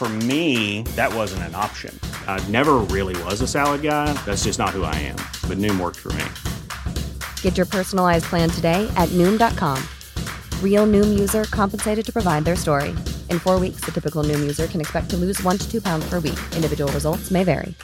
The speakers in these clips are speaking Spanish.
For me, that wasn't an option. I never really was a salad guy. That's just not who I am. But Noom worked for me. Get your personalized plan today at Noom.com. Real Noom user compensated to provide their story. In four weeks, the typical Noom user can expect to lose one to two pounds per week. Individual results may vary.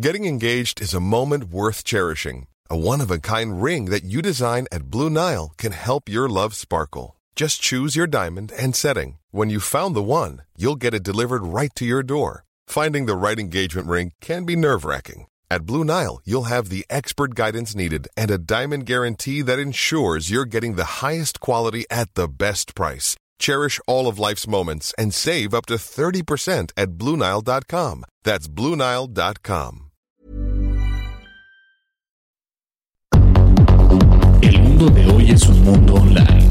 Getting engaged is a moment worth cherishing. A one of a kind ring that you design at Blue Nile can help your love sparkle. Just choose your diamond and setting. When you've found the one, you'll get it delivered right to your door. Finding the right engagement ring can be nerve wracking. At Blue Nile, you'll have the expert guidance needed and a diamond guarantee that ensures you're getting the highest quality at the best price. Cherish all of life's moments and save up to 30% at BlueNile.com. That's BlueNile.com. El mundo de hoy es un mundo online,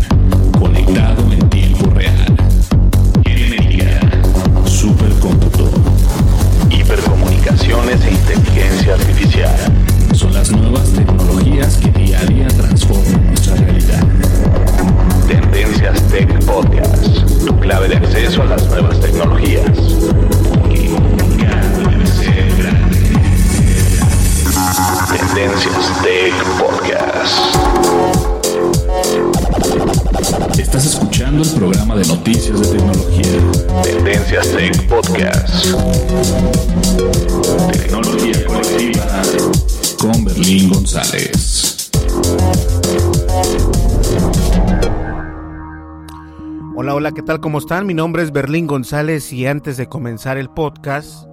conectado en tiempo real. Genética, supercómputo, hipercomunicaciones e inteligencia artificial. Son las nuevas tecnologías que día a día transforman nuestra realidad. Tendencias Tech Podcast, tu clave de acceso a las nuevas tecnologías. Tendencias Tech Podcast. Estás escuchando el programa de noticias de tecnología. Tendencias Tech Podcast. Tecnología colectiva con Berlín González. Hola, hola, ¿qué tal? ¿Cómo están? Mi nombre es Berlín González y antes de comenzar el podcast,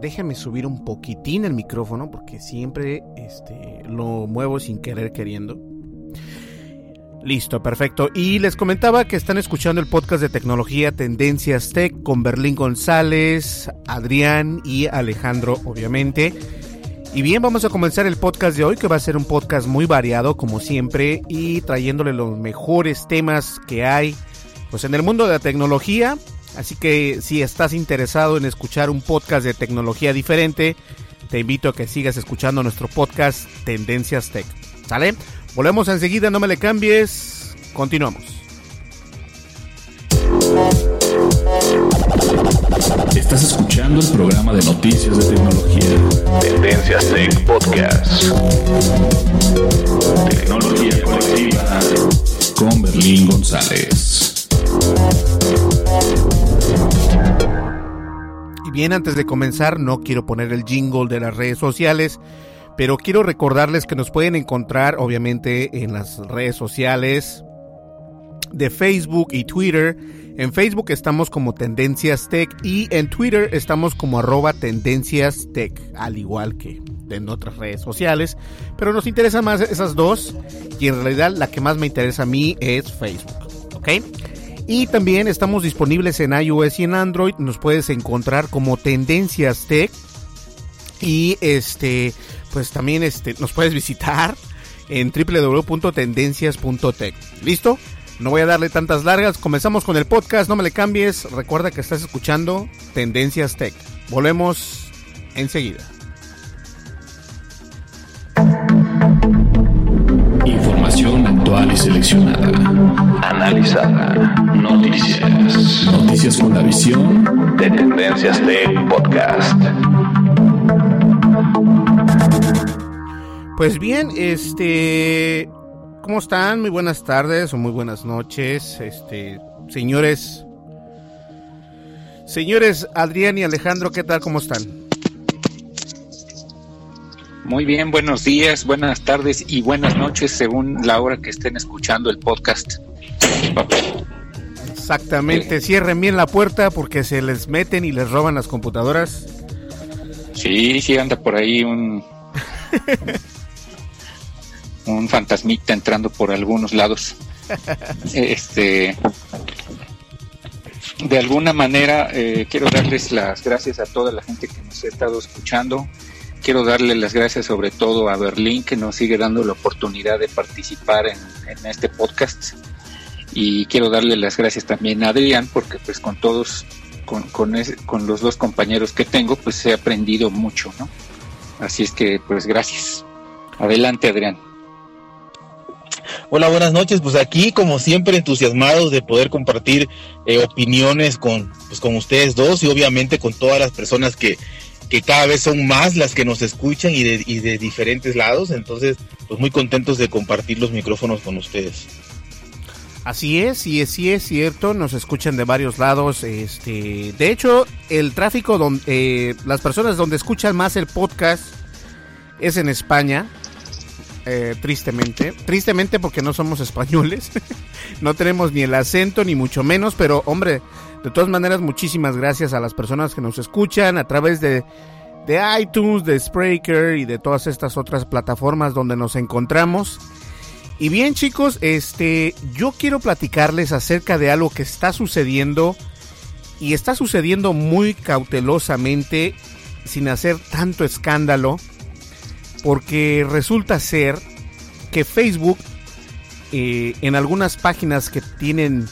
déjenme subir un poquitín el micrófono porque siempre este, lo muevo sin querer queriendo. Listo, perfecto. Y les comentaba que están escuchando el podcast de tecnología Tendencias Tech con Berlín González, Adrián y Alejandro, obviamente. Y bien, vamos a comenzar el podcast de hoy, que va a ser un podcast muy variado, como siempre, y trayéndole los mejores temas que hay pues en el mundo de la tecnología. Así que si estás interesado en escuchar un podcast de tecnología diferente, te invito a que sigas escuchando nuestro podcast Tendencias Tech. ¿Sale? Volvemos enseguida, no me le cambies. Continuamos. Estás escuchando el programa de noticias de tecnología. Tendencias Tech Podcast. Tecnología colectiva con Berlín González. Y bien, antes de comenzar, no quiero poner el jingle de las redes sociales, pero quiero recordarles que nos pueden encontrar, obviamente, en las redes sociales de Facebook y Twitter. En Facebook estamos como Tendencias Tech y en Twitter estamos como arroba Tendencias Tech, al igual que en otras redes sociales. Pero nos interesan más esas dos y en realidad la que más me interesa a mí es Facebook. ¿Ok? Y también estamos disponibles en iOS y en Android. Nos puedes encontrar como Tendencias Tech. Y este, pues también este, nos puedes visitar en www.tendencias.tech. ¿Listo? No voy a darle tantas largas. Comenzamos con el podcast. No me le cambies. Recuerda que estás escuchando Tendencias Tech. Volvemos enseguida. Información actual y seleccionada. Analizada. Noticias. Noticias con la visión de Tendencias Tech Podcast. Pues bien, este, ¿cómo están? Muy buenas tardes o muy buenas noches, este, señores, señores Adrián y Alejandro, ¿qué tal? ¿Cómo están? Muy bien, buenos días, buenas tardes y buenas noches según la hora que estén escuchando el podcast. Exactamente, cierren bien la puerta porque se les meten y les roban las computadoras. Sí, sí anda por ahí un un fantasmita entrando por algunos lados. Este de alguna manera eh, quiero darles las gracias a toda la gente que nos ha estado escuchando. Quiero darle las gracias sobre todo a Berlín que nos sigue dando la oportunidad de participar en, este podcast. Y quiero darle las gracias también a Adrián porque pues con todos con, con, con los dos compañeros que tengo pues he aprendido mucho no así es que pues gracias. Adelante Adrián Hola, buenas noches. Pues aquí, como siempre, entusiasmados de poder compartir eh, opiniones con, pues, con ustedes dos y obviamente con todas las personas que, que cada vez son más las que nos escuchan y de, y de diferentes lados. Entonces, pues muy contentos de compartir los micrófonos con ustedes. Así es, y sí es cierto, nos escuchan de varios lados. Este, de hecho, el tráfico donde eh, las personas donde escuchan más el podcast es en España. Eh, tristemente. Tristemente porque no somos españoles. no tenemos ni el acento ni mucho menos, pero hombre, de todas maneras muchísimas gracias a las personas que nos escuchan a través de, de iTunes, de Spreaker y de todas estas otras plataformas donde nos encontramos. Y bien chicos, este, yo quiero platicarles acerca de algo que está sucediendo y está sucediendo muy cautelosamente sin hacer tanto escándalo porque resulta ser que Facebook eh, en algunas páginas que tienen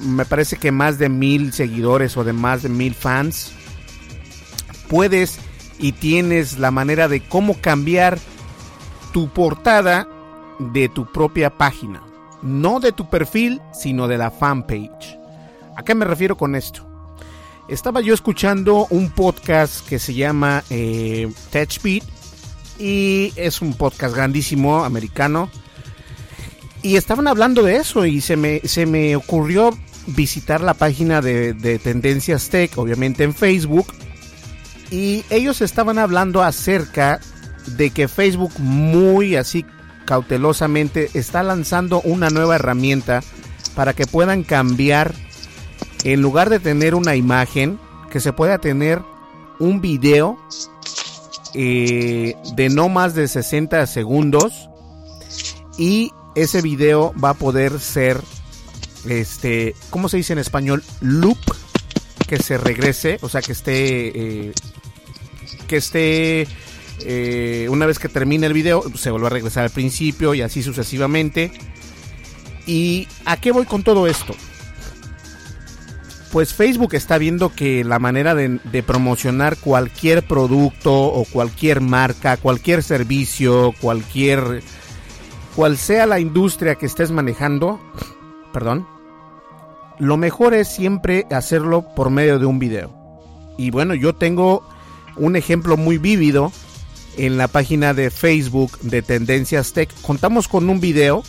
me parece que más de mil seguidores o de más de mil fans puedes y tienes la manera de cómo cambiar tu portada de tu propia página no de tu perfil sino de la fanpage ¿a qué me refiero con esto? estaba yo escuchando un podcast que se llama eh, TechBeat y es un podcast grandísimo americano. Y estaban hablando de eso y se me, se me ocurrió visitar la página de, de Tendencias Tech, obviamente en Facebook. Y ellos estaban hablando acerca de que Facebook muy así cautelosamente está lanzando una nueva herramienta para que puedan cambiar, en lugar de tener una imagen, que se pueda tener un video eh, de no más de 60 segundos y ese video va a poder ser este ¿cómo se dice en español? loop que se regrese o sea que esté eh, que esté eh, una vez que termine el video se vuelva a regresar al principio y así sucesivamente y a qué voy con todo esto pues Facebook está viendo que la manera de, promocionar cualquier producto o cualquier marca, cualquier servicio, cualquier cual sea la industria que estés manejando, perdón, lo mejor es siempre hacerlo por medio de un video. Y bueno, yo tengo un ejemplo muy vívido en la página de Facebook de Tendencias Tech. Contamos con un video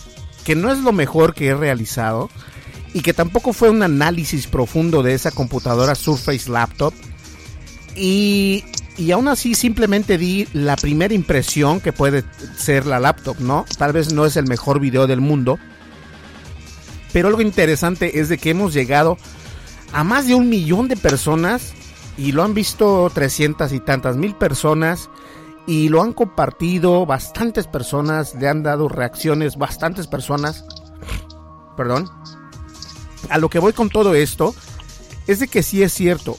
que no es lo mejor que he realizado, y que tampoco fue un análisis profundo de esa computadora Surface Laptop. Y, y aún así simplemente di la primera impresión que puede ser la laptop, ¿no? Tal vez no es el mejor video del mundo. Pero algo interesante es de que hemos llegado a más de un millón de personas y lo han visto 300 y tantas mil personas y lo han compartido bastantes personas, le han dado reacciones bastantes personas. Perdón a lo que voy con todo esto es de que sí es cierto.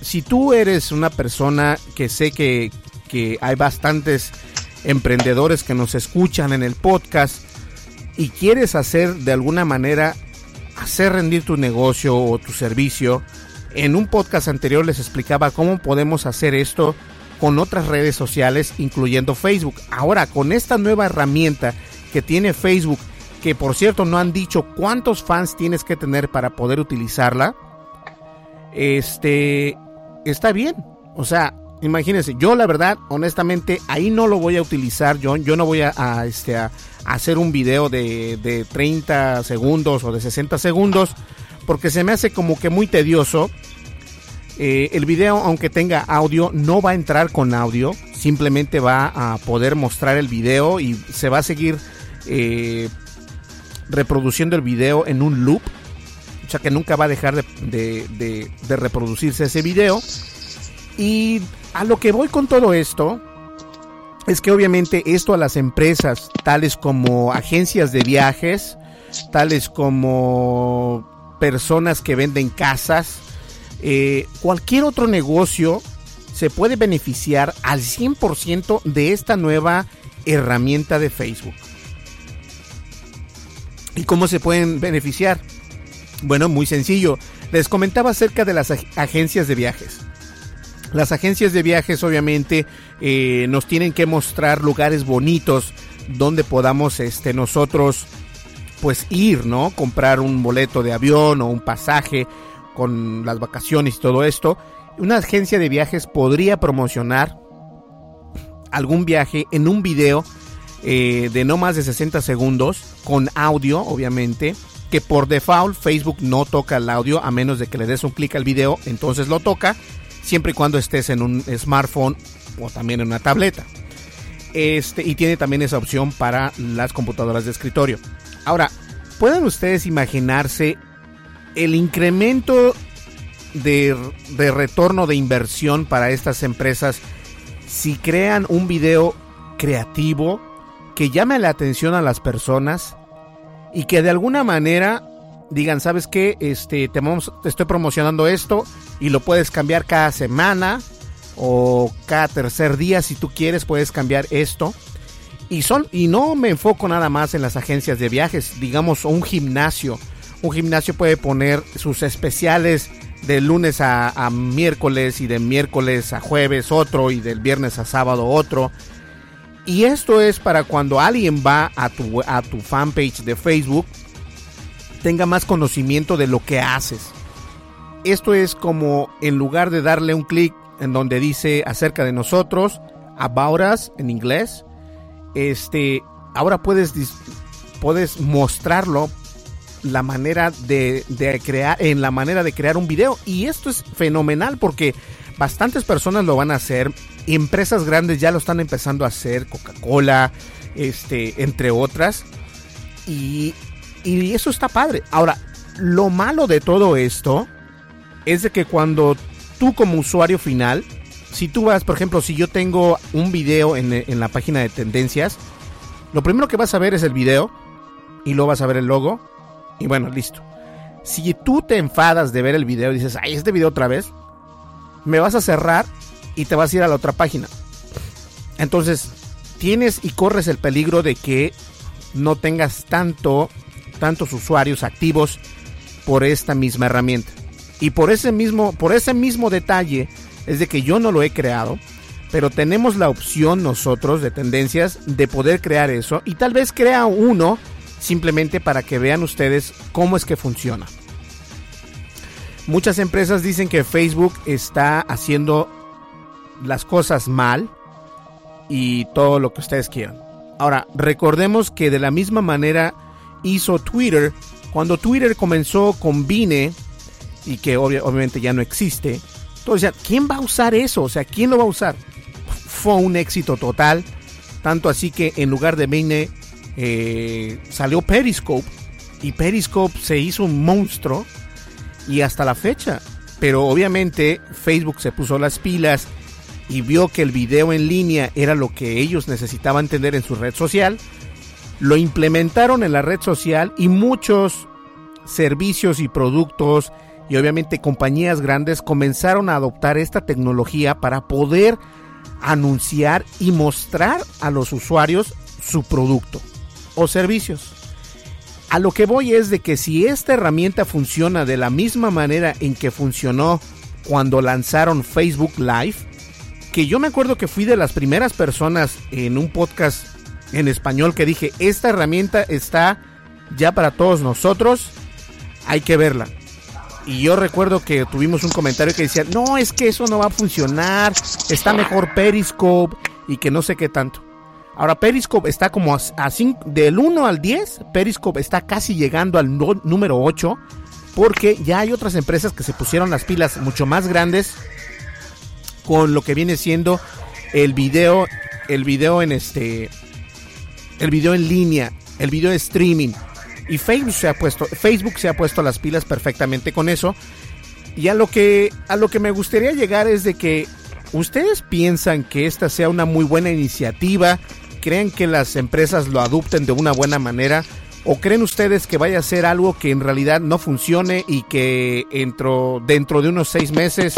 Si tú eres una persona que sé que, hay bastantes emprendedores que nos escuchan en el podcast y quieres hacer de alguna manera hacer rendir tu negocio o tu servicio, en un podcast anterior les explicaba cómo podemos hacer esto con otras redes sociales, incluyendo Facebook. Ahora, con esta nueva herramienta que tiene Facebook que por cierto no han dicho cuántos fans tienes que tener para poder utilizarla, este, está bien. O sea, imagínense, yo la verdad, honestamente, ahí no lo voy a utilizar, yo, yo no voy a, este, hacer un video de, de 30 segundos o de 60 segundos, porque se me hace como que muy tedioso. Eh, el video, aunque tenga audio, no va a entrar con audio, simplemente va a poder mostrar el video y se va a seguir eh, reproduciendo el video en un loop. O sea que nunca va a dejar de, reproducirse ese video. Y a lo que voy con todo esto es que obviamente esto a las empresas tales como agencias de viajes, tales como personas que venden casas, eh, cualquier otro negocio se puede beneficiar al 100% de esta nueva herramienta de Facebook. ¿Y cómo se pueden beneficiar? Bueno, muy sencillo. Les comentaba acerca de las agencias de viajes. Las agencias de viajes obviamente eh, nos tienen que mostrar lugares bonitos donde podamos este, nosotros pues ir, ¿no? Comprar un boleto de avión o un pasaje con las vacaciones y todo esto. Una agencia de viajes podría promocionar algún viaje en un video eh, de no más de 60 segundos con audio, obviamente, que por default Facebook no toca el audio a menos de que le des un clic al video, entonces lo toca, siempre y cuando estés en un smartphone o también en una tableta. Este, y tiene también esa opción para las computadoras de escritorio. Ahora, ¿pueden ustedes imaginarse el incremento de, de retorno de inversión para estas empresas si crean un video creativo que llame la atención a las personas y que de alguna manera digan, ¿sabes qué? Este, te, estoy promocionando esto y lo puedes cambiar cada semana o cada tercer día si tú quieres puedes cambiar esto. Y son y no me enfoco nada más en las agencias de viajes, digamos un gimnasio. Un gimnasio puede poner sus especiales de lunes a, a miércoles y de miércoles a jueves otro y del viernes a sábado otro. Y esto es para cuando alguien va a tu, a tu fanpage de Facebook, tenga más conocimiento de lo que haces. Esto es como en lugar de darle un clic en donde dice acerca de nosotros, about us en inglés, este, ahora puedes, puedes mostrarlo la manera de, de, crear, en la manera de crear un video. Y esto es fenomenal porque bastantes personas lo van a hacer. Empresas grandes ya lo están empezando a hacer, Coca-Cola, este, entre otras. Y, y eso está padre. Ahora, lo malo de todo esto es de que cuando tú como usuario final, si tú vas, por ejemplo, si yo tengo un video en, en la página de tendencias, lo primero que vas a ver es el video y luego vas a ver el logo y bueno, listo. Si tú te enfadas de ver el video y dices, ay, este video otra vez, me vas a cerrar y te vas a ir a la otra página. Entonces, tienes y corres el peligro de que no tengas tanto, tantos usuarios activos por esta misma herramienta. Y por ese mismo, por ese mismo detalle es de que yo no lo he creado, pero tenemos la opción nosotros de tendencias de poder crear eso y tal vez crea uno simplemente para que vean ustedes cómo es que funciona. Muchas empresas dicen que Facebook está haciendo las cosas mal y todo lo que ustedes quieran. Ahora, recordemos que de la misma manera hizo Twitter cuando Twitter comenzó con Vine y que obviamente ya no existe. Entonces, ¿quién va a usar eso? O sea, ¿quién lo va a usar? Fue un éxito total. Tanto así que en lugar de Vine eh, salió Periscope y Periscope se hizo un monstruo y hasta la fecha. Pero obviamente Facebook se puso las pilas y vio que el video en línea era lo que ellos necesitaban tener en su red social. Lo implementaron en la red social y muchos servicios y productos y obviamente compañías grandes comenzaron a adoptar esta tecnología para poder anunciar y mostrar a los usuarios su producto o servicios. A lo que voy es de que si esta herramienta funciona de la misma manera en que funcionó cuando lanzaron Facebook Live, que yo me acuerdo que fui de las primeras personas en un podcast en español que dije, esta herramienta está ya para todos nosotros, hay que verla. Y yo recuerdo que tuvimos un comentario que decía, no, es que eso no va a funcionar, está mejor Periscope y que no sé qué tanto. Ahora Periscope está como a, del 1 al 10, Periscope está casi llegando al número 8 porque ya hay otras empresas que se pusieron las pilas mucho más grandes con lo que viene siendo el video, el video en este el video en línea, el video de streaming. Y Facebook se ha puesto Facebook se ha puesto las pilas perfectamente con eso. Y a lo que a lo que me gustaría llegar es de que ustedes piensan que esta sea una muy buena iniciativa ¿Creen que las empresas lo adopten de una buena manera? ¿O creen ustedes que vaya a ser algo que en realidad no funcione y que dentro, dentro de unos seis meses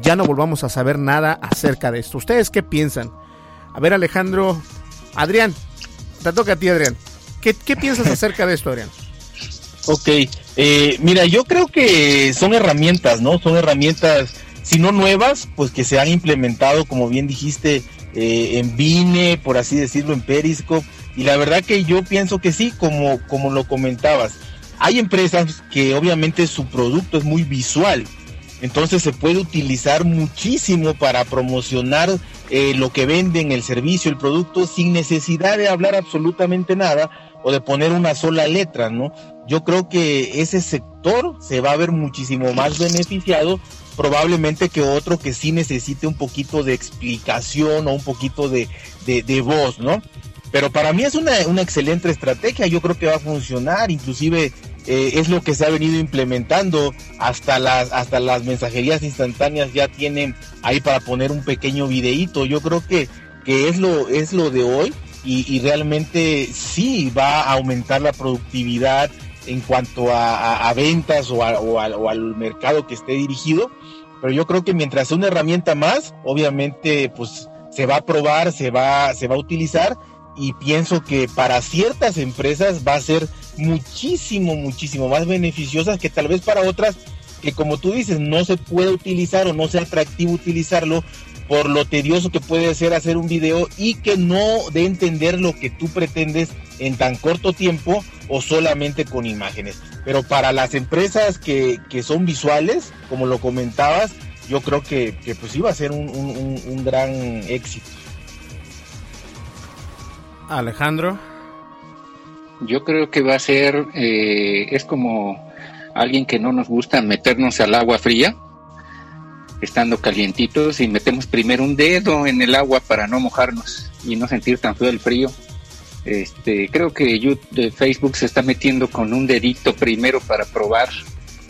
ya no volvamos a saber nada acerca de esto. ¿Ustedes qué piensan? A ver, Alejandro, Adrián, te toca a ti, Adrián. ¿Qué, qué piensas acerca de esto, Adrián? Ok, eh, mira, yo creo que son herramientas, ¿no? Son herramientas, si no nuevas, pues que se han implementado, como bien dijiste, eh, en Vine, por así decirlo, en Periscope. Y la verdad que yo pienso que sí, como, como lo comentabas. Hay empresas que obviamente su producto es muy visual, entonces se puede utilizar muchísimo para promocionar eh, lo que venden, el servicio, el producto, sin necesidad de hablar absolutamente nada o de poner una sola letra, ¿no? Yo creo que ese sector se va a ver muchísimo más beneficiado probablemente que otro que sí necesite un poquito de explicación o un poquito de, de, voz, ¿no? Pero para mí es una, una excelente estrategia, yo creo que va a funcionar, inclusive eh, es lo que se ha venido implementando. Hasta las hasta las mensajerías instantáneas ya tienen ahí para poner un pequeño videíto. Yo creo que que es lo es lo de hoy y, realmente sí va a aumentar la productividad en cuanto a, ventas o, o, o, al mercado que esté dirigido. Pero yo creo que mientras sea una herramienta más obviamente pues se va a probar se va se va a utilizar y pienso que para ciertas empresas va a ser muchísimo, muchísimo más beneficiosas que tal vez para otras que como tú dices no se puede utilizar o no sea atractivo utilizarlo por lo tedioso que puede ser hacer un video y que no de entender lo que tú pretendes en tan corto tiempo o solamente con imágenes. Pero para las empresas que, que son visuales, como lo comentabas, yo creo que, que pues iba a ser un, un, un gran éxito. Alejandro. Yo creo que va a ser, eh, es como alguien que no nos gusta meternos al agua fría, estando calientitos y metemos primero un dedo en el agua para no mojarnos y no sentir tan feo el frío. Este, creo que YouTube, Facebook se está metiendo con un dedito primero para probar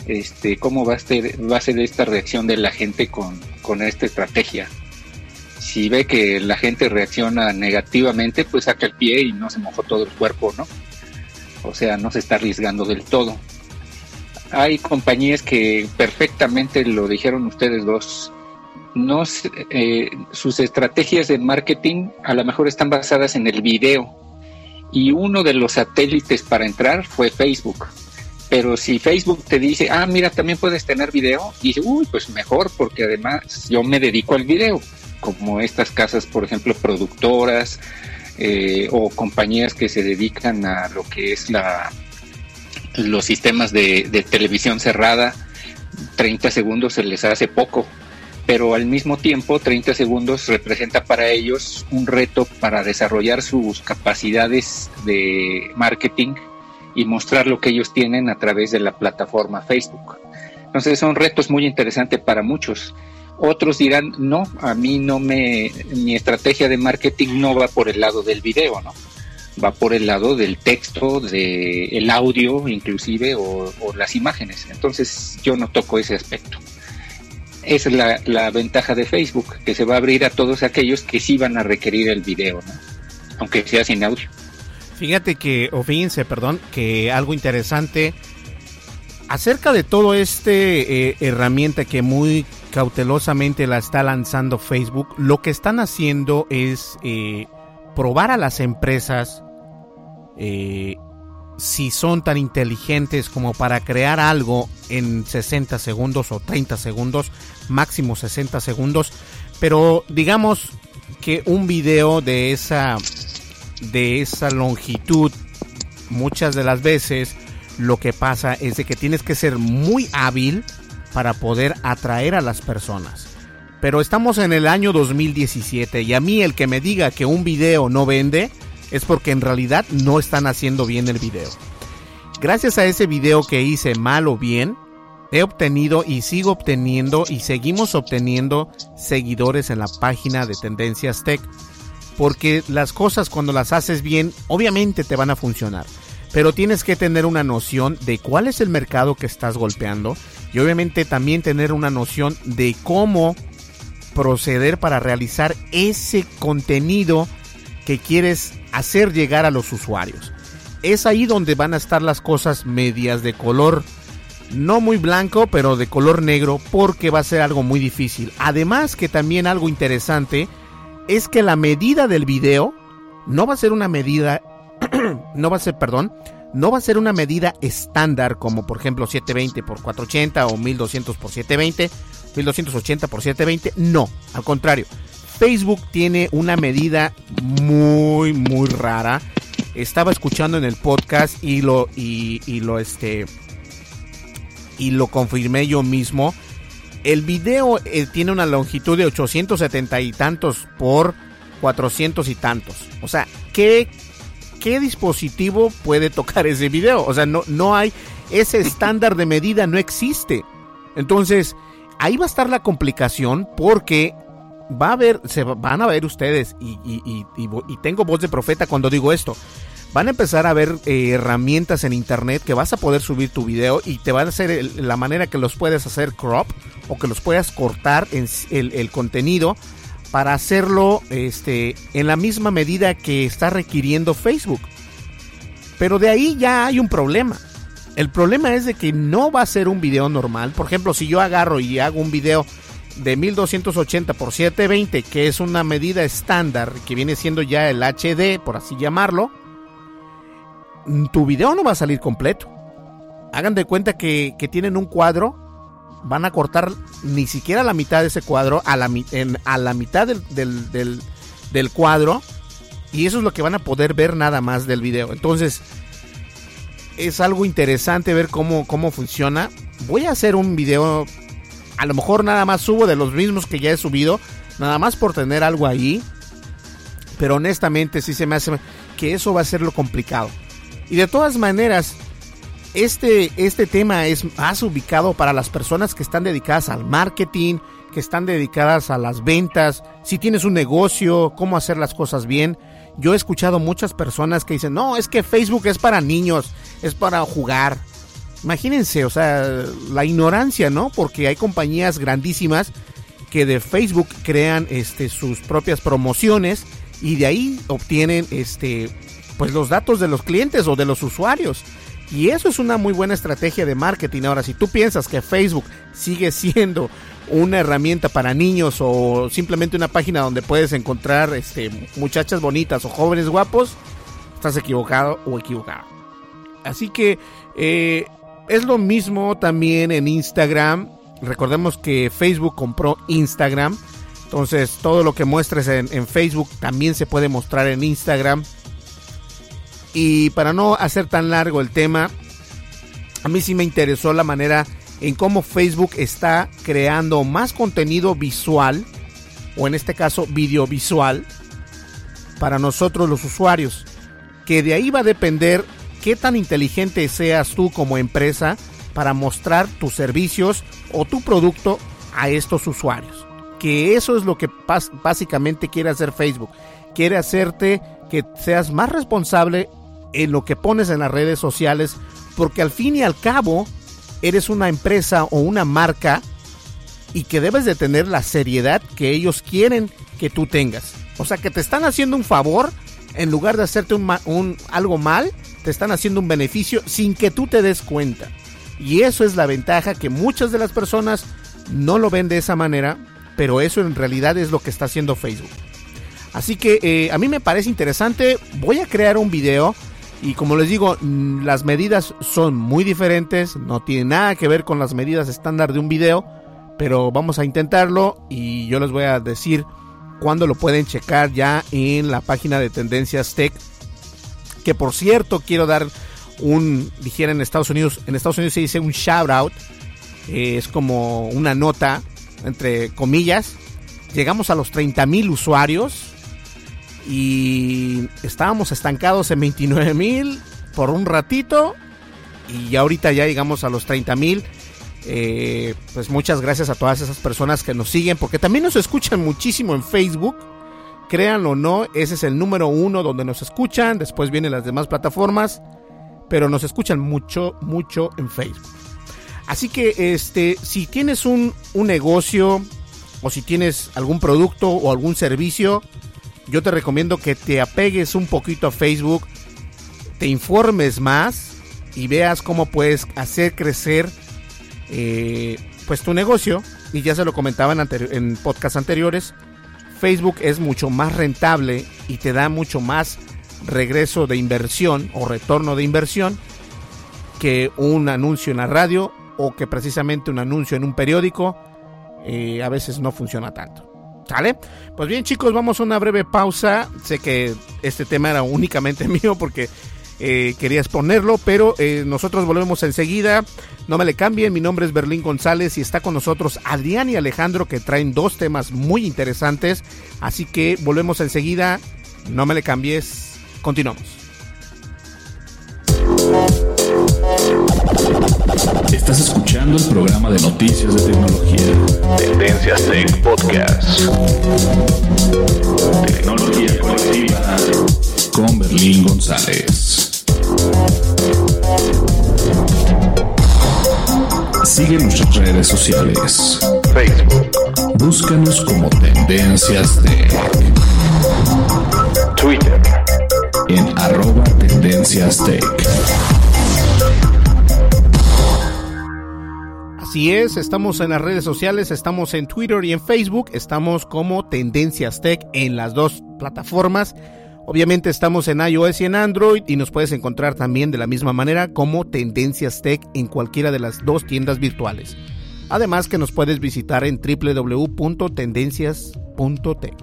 este, cómo va a, ser, va a ser esta reacción de la gente con, con esta estrategia si ve que la gente reacciona negativamente, pues saca el pie y no se mojó todo el cuerpo, ¿no? O sea, no se está arriesgando del todo. Hay compañías que perfectamente lo dijeron ustedes dos. No, eh, sus estrategias de marketing a lo mejor están basadas en el video. Y uno de los satélites para entrar fue Facebook. Pero si Facebook te dice, ah, mira, también puedes tener video, dice, uy, pues mejor, porque además yo me dedico al video como estas casas, por ejemplo, productoras eh, o compañías que se dedican a lo que es la los sistemas de, televisión cerrada, 30 segundos se les hace poco, pero al mismo tiempo 30 segundos representa para ellos un reto para desarrollar sus capacidades de marketing y mostrar lo que ellos tienen a través de la plataforma Facebook. Entonces son retos muy interesantes para muchos. Otros dirán, no, a mí no me, mi estrategia de marketing no va por el lado del video, ¿no? Va por el lado del texto, del audio inclusive o, las imágenes. Entonces yo no toco ese aspecto. Esa es la, la, ventaja de Facebook, que se va a abrir a todos aquellos que sí van a requerir el video, ¿no? Aunque sea sin audio. Fíjate que, o fíjense, perdón, que algo interesante acerca de todo este eh, herramienta que muy cautelosamente la está lanzando Facebook, lo que están haciendo es eh, probar a las empresas eh, si son tan inteligentes como para crear algo en 60 segundos o 30 segundos, máximo 60 segundos, pero digamos que un video de esa de esa longitud muchas de las veces lo que pasa es de que tienes que ser muy hábil para poder atraer a las personas. Pero estamos en el año 2017 y a mí el que me diga que un video no vende es porque en realidad no están haciendo bien el video. Gracias a ese video que hice mal o bien, he obtenido y sigo obteniendo y seguimos obteniendo seguidores en la página de Tendencias Tech. Porque las cosas cuando las haces bien, obviamente te van a funcionar pero tienes que tener una noción de cuál es el mercado que estás golpeando y obviamente también tener una noción de cómo proceder para realizar ese contenido que quieres hacer llegar a los usuarios. Es ahí donde van a estar las cosas medias de color no muy blanco, pero de color negro, porque va a ser algo muy difícil. Además que también algo interesante es que la medida del video no va a ser una medida, no va a ser, perdón, no va a ser una medida estándar como por ejemplo 720 x 480 o 1200 x 720, 1280 x 720, no, al contrario. Facebook tiene una medida muy muy rara. Estaba escuchando en el podcast y lo y, y lo este y lo confirmé yo mismo. El video eh, tiene una longitud de 870 y tantos por 400 y tantos. O sea, ¿qué, qué dispositivo puede tocar ese video? O sea, no, no hay ese estándar de medida, no existe. Entonces, ahí va a estar la complicación porque va a haber, se van a ver ustedes, y, y, y tengo voz de profeta cuando digo esto van a empezar a ver eh, herramientas en internet que vas a poder subir tu video y te van a hacer la manera que los puedes hacer crop o que los puedas cortar en el, contenido para hacerlo este, en la misma medida que está requiriendo Facebook. Pero de ahí ya hay un problema. El problema es de que no va a ser un video normal. Por ejemplo, si yo agarro y hago un video de 1280 por 720, que es una medida estándar, que viene siendo ya el HD, por así llamarlo, tu video no va a salir completo. Hagan de cuenta que, tienen un cuadro, van a cortar ni siquiera la mitad de ese cuadro, a la, a la mitad del, del, cuadro, y eso es lo que van a poder ver nada más del video. Entonces, es algo interesante ver cómo, cómo funciona. Voy a hacer un video, a lo mejor nada más subo de los mismos que ya he subido, nada más por tener algo ahí. Pero honestamente sí se me hace que eso va a ser lo complicado. Y de todas maneras, este, este tema es más ubicado para las personas que están dedicadas al marketing, que están dedicadas a las ventas, si tienes un negocio, cómo hacer las cosas bien. Yo he escuchado muchas personas que dicen, no, es que Facebook es para niños, es para jugar. Imagínense, o sea, la ignorancia, ¿no? Porque hay compañías grandísimas que de Facebook crean este, sus propias promociones y de ahí obtienen este, pues los datos de los clientes o de los usuarios. Y eso es una muy buena estrategia de marketing. Ahora, si tú piensas que Facebook sigue siendo una herramienta para niños o simplemente una página donde puedes encontrar este, muchachas bonitas o jóvenes guapos, estás equivocado o equivocado. Así que eh, es lo mismo también en Instagram. Recordemos que Facebook compró Instagram. Entonces todo lo que muestres en Facebook también se puede mostrar en Instagram. Y para no hacer tan largo el tema, a mí sí me interesó la manera en cómo Facebook está creando más contenido visual, o en este caso videovisual, para nosotros los usuarios. Que de ahí va a depender qué tan inteligente seas tú como empresa para mostrar tus servicios o tu producto a estos usuarios. Que eso es lo que básicamente quiere hacer Facebook. Quiere hacerte que seas más responsable en lo que pones en las redes sociales, porque al fin y al cabo eres una empresa o una marca y que debes de tener la seriedad que ellos quieren que tú tengas. O sea, que te están haciendo un favor en lugar de hacerte un, algo mal, te están haciendo un beneficio sin que tú te des cuenta. Y eso es la ventaja que muchas de las personas no lo ven de esa manera, pero eso en realidad es lo que está haciendo Facebook. Así que eh, a mí me parece interesante, voy a crear un video y como les digo, mm, las medidas son muy diferentes, no tiene nada que ver con las medidas estándar de un video, pero vamos a intentarlo y yo les voy a decir cuándo lo pueden checar ya en la página de Tendencias Tech. Que por cierto, quiero dar un, dijera en Estados Unidos, en Estados Unidos se dice un shout out, eh, es como una nota, entre comillas. Llegamos a los 30 mil usuarios y estábamos estancados en 29 mil por un ratito y ahorita ya llegamos a los 30 mil. Eh, pues muchas gracias a todas esas personas que nos siguen porque también nos escuchan muchísimo en Facebook. Créanlo o no, ese es el número uno donde nos escuchan. Después vienen las demás plataformas, pero nos escuchan mucho, mucho en Facebook. Así que este, si tienes un, un negocio o si tienes algún producto o algún servicio, yo te recomiendo que te apegues un poquito a Facebook, te informes más y veas cómo puedes hacer crecer eh, pues tu negocio, y ya se lo comentaban en podcast anteriores, Facebook es mucho más rentable y te da mucho más regreso de inversión o retorno de inversión que un anuncio en la radio o que precisamente un anuncio en un periódico eh, a veces no funciona tanto. ¿Sale? Pues bien chicos, vamos a una breve pausa. Sé que este tema era únicamente mío porque eh, quería exponerlo, pero eh, nosotros volvemos enseguida. No me le cambien, mi nombre es Berlín González y está con nosotros Adrián y Alejandro que traen dos temas muy interesantes. Así que volvemos enseguida. No me le cambies. Continuamos. Estás escuchando el programa de noticias de tecnología. Tendencias Tech Podcast. Tecnología colectiva con Berlín González. Sigue nuestras redes sociales. Facebook. Búscanos como Tendencias Tech. Twitter. En arroba Tendencias Tech. Así es, estamos en las redes sociales, estamos en Twitter y en Facebook, estamos como Tendencias Tech en las dos plataformas. Obviamente estamos en iOS y en Android y nos puedes encontrar también de la misma manera como Tendencias Tech en cualquiera de las dos tiendas virtuales. Además que nos puedes visitar en www.tendencias.tech.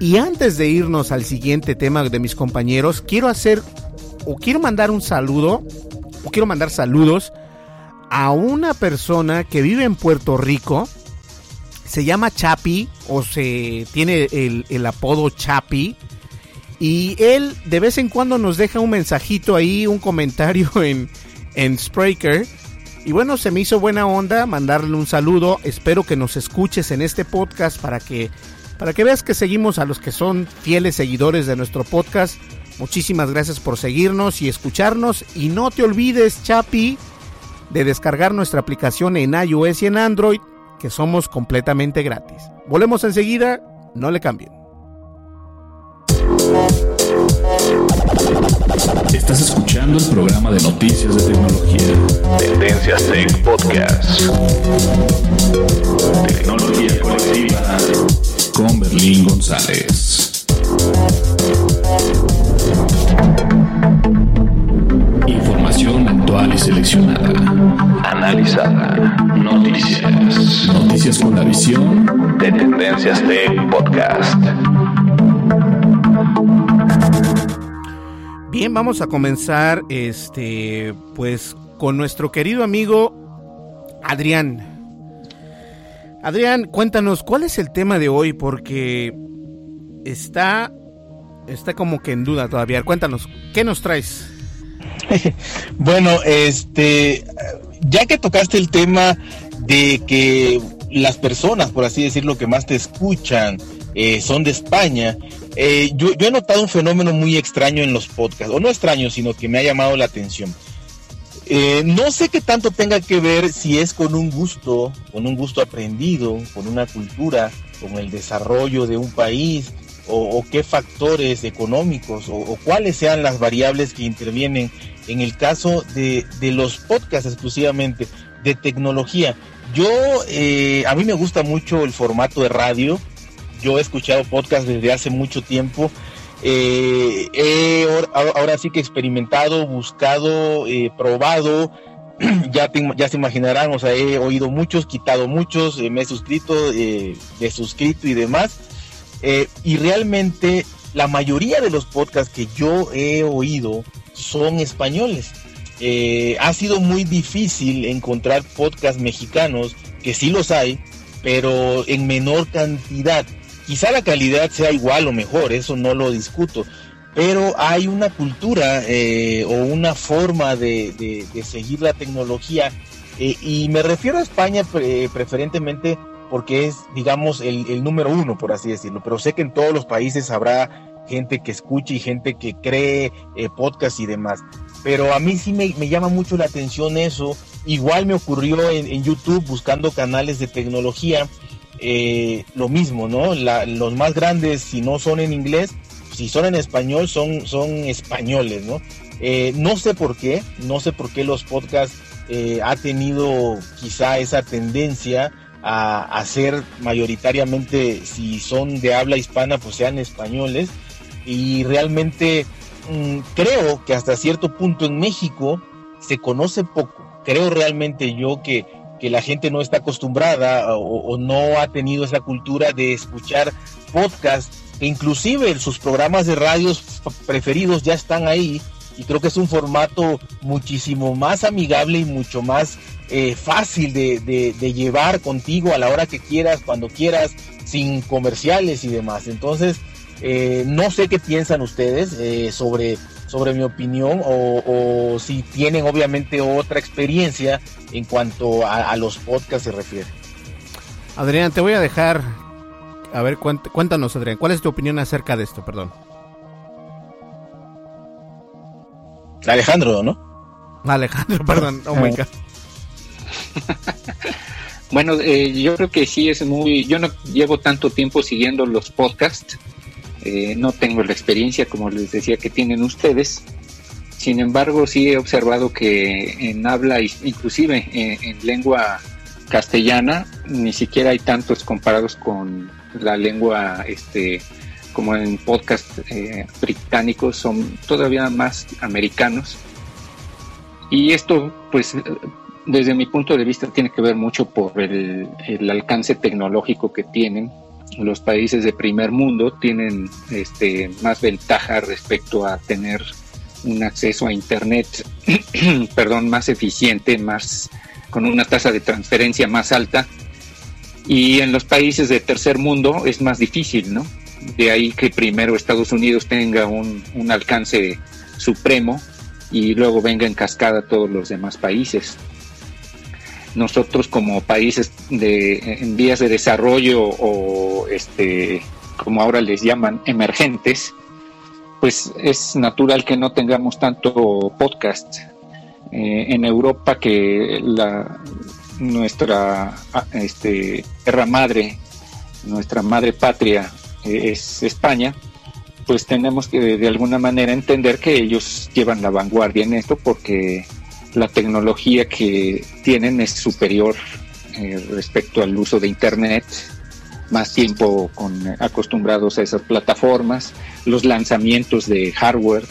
Y antes de irnos al siguiente tema de mis compañeros, quiero hacer o quiero mandar un saludo o quiero mandar saludos a una persona que vive en Puerto Rico. Se llama Chapi o se tiene el, apodo Chapi. Y él de vez en cuando nos deja un mensajito ahí, un comentario en, en Spreaker. Y bueno, se me hizo buena onda mandarle un saludo. Espero que nos escuches en este podcast para que, para que veas que seguimos a los que son fieles seguidores de nuestro podcast. Muchísimas gracias por seguirnos y escucharnos. Y no te olvides, Chapi, de descargar nuestra aplicación en iOS y en Android, que somos completamente gratis. Volvemos enseguida, no le cambien. Estás escuchando el programa de noticias de tecnología. Tendencias Tech Podcast. Tecnología colectiva con Berlín González. Y seleccionada. Analizada. Noticias. Noticias con la visión de Tendencias Tech Podcast. Bien, vamos a comenzar este pues con nuestro querido amigo Adrián. Adrián, cuéntanos cuál es el tema de hoy porque está está como que en duda todavía. Cuéntanos, ¿qué nos traes? bueno, este, ya que tocaste el tema de que las personas, por así decirlo, que más te escuchan eh, son de España, eh, yo, he notado un fenómeno muy extraño en los podcasts, o no extraño, sino que me ha llamado la atención. Eh, no sé qué tanto tenga que ver si es con un gusto, con un gusto aprendido, con una cultura, con el desarrollo de un país, o, qué factores económicos o, cuáles sean las variables que intervienen en el caso de, los podcasts exclusivamente de tecnología. Yo, eh, a mí me gusta mucho el formato de radio. Yo he escuchado podcasts desde hace mucho tiempo. Eh, ahora sí que he experimentado, buscado, eh, probado. ya, ya se imaginarán, o sea, he oído muchos, quitado muchos, me he suscrito, he suscrito y demás eh, y realmente la mayoría de los podcasts que yo he oído son españoles. Eh, ha sido muy difícil encontrar podcasts mexicanos, que sí los hay, pero en menor cantidad. Quizá la calidad sea igual o mejor, eso no lo discuto, pero hay una cultura eh, o una forma de, seguir la tecnología, y me refiero a España preferentemente porque es, digamos, el, número uno, por así decirlo. Pero sé que en todos los países habrá gente que escuche y gente que cree eh, podcast y demás. Pero a mí sí me, llama mucho la atención eso. Igual me ocurrió en, YouTube buscando canales de tecnología. Eh, lo mismo, ¿no? los más grandes, si no son en inglés, si son en español, son, son españoles, ¿no? Eh, no sé por qué, no sé por qué los podcasts eh, ha tenido quizá esa tendencia a hacer mayoritariamente, si son de habla hispana, pues sean españoles. Y realmente mm, creo que hasta cierto punto en México se conoce poco. Creo realmente yo que, que la gente no está acostumbrada o, no ha tenido esa cultura de escuchar podcasts, inclusive sus programas de radios preferidos ya están ahí y creo que es un formato muchísimo más amigable y mucho más eh, fácil de, llevar contigo a la hora que quieras, cuando quieras, sin comerciales y demás. Entonces, eh, no sé qué piensan ustedes eh, sobre, sobre mi opinión o, si tienen obviamente otra experiencia en cuanto a, los podcasts se refiere. Adrián, te voy a dejar, a ver, cuéntanos Adrián, ¿cuál es tu opinión acerca de esto? Perdón. Alejandro, ¿no? Alejandro, perdón. Oh my God. bueno, eh, yo creo que sí es muy. Yo no llevo tanto tiempo siguiendo los podcasts. Eh, no tengo la experiencia, como les decía, que tienen ustedes. Sin embargo, sí he observado que en habla, inclusive en, lengua castellana, ni siquiera hay tantos comparados con la lengua este, como en podcast eh, británicos, son todavía más americanos. Y esto, pues, desde mi punto de vista, tiene que ver mucho por el, alcance tecnológico que tienen. Los países de primer mundo tienen este, más ventaja respecto a tener un acceso a Internet, perdón, más eficiente, más con una tasa de transferencia más alta. Y en los países de tercer mundo es más difícil, ¿no? De ahí que primero Estados Unidos tenga un, alcance supremo y luego venga en cascada todos los demás países. Nosotros como países de, en vías de desarrollo o este, como ahora les llaman, emergentes, pues es natural que no tengamos tanto podcast. Eh, en Europa que la, nuestra este, tierra madre, nuestra madre patria, es España, pues tenemos que de alguna manera entender que ellos llevan la vanguardia en esto porque la tecnología que tienen es superior eh, respecto al uso de Internet, más tiempo con, acostumbrados a esas plataformas, los lanzamientos de hardware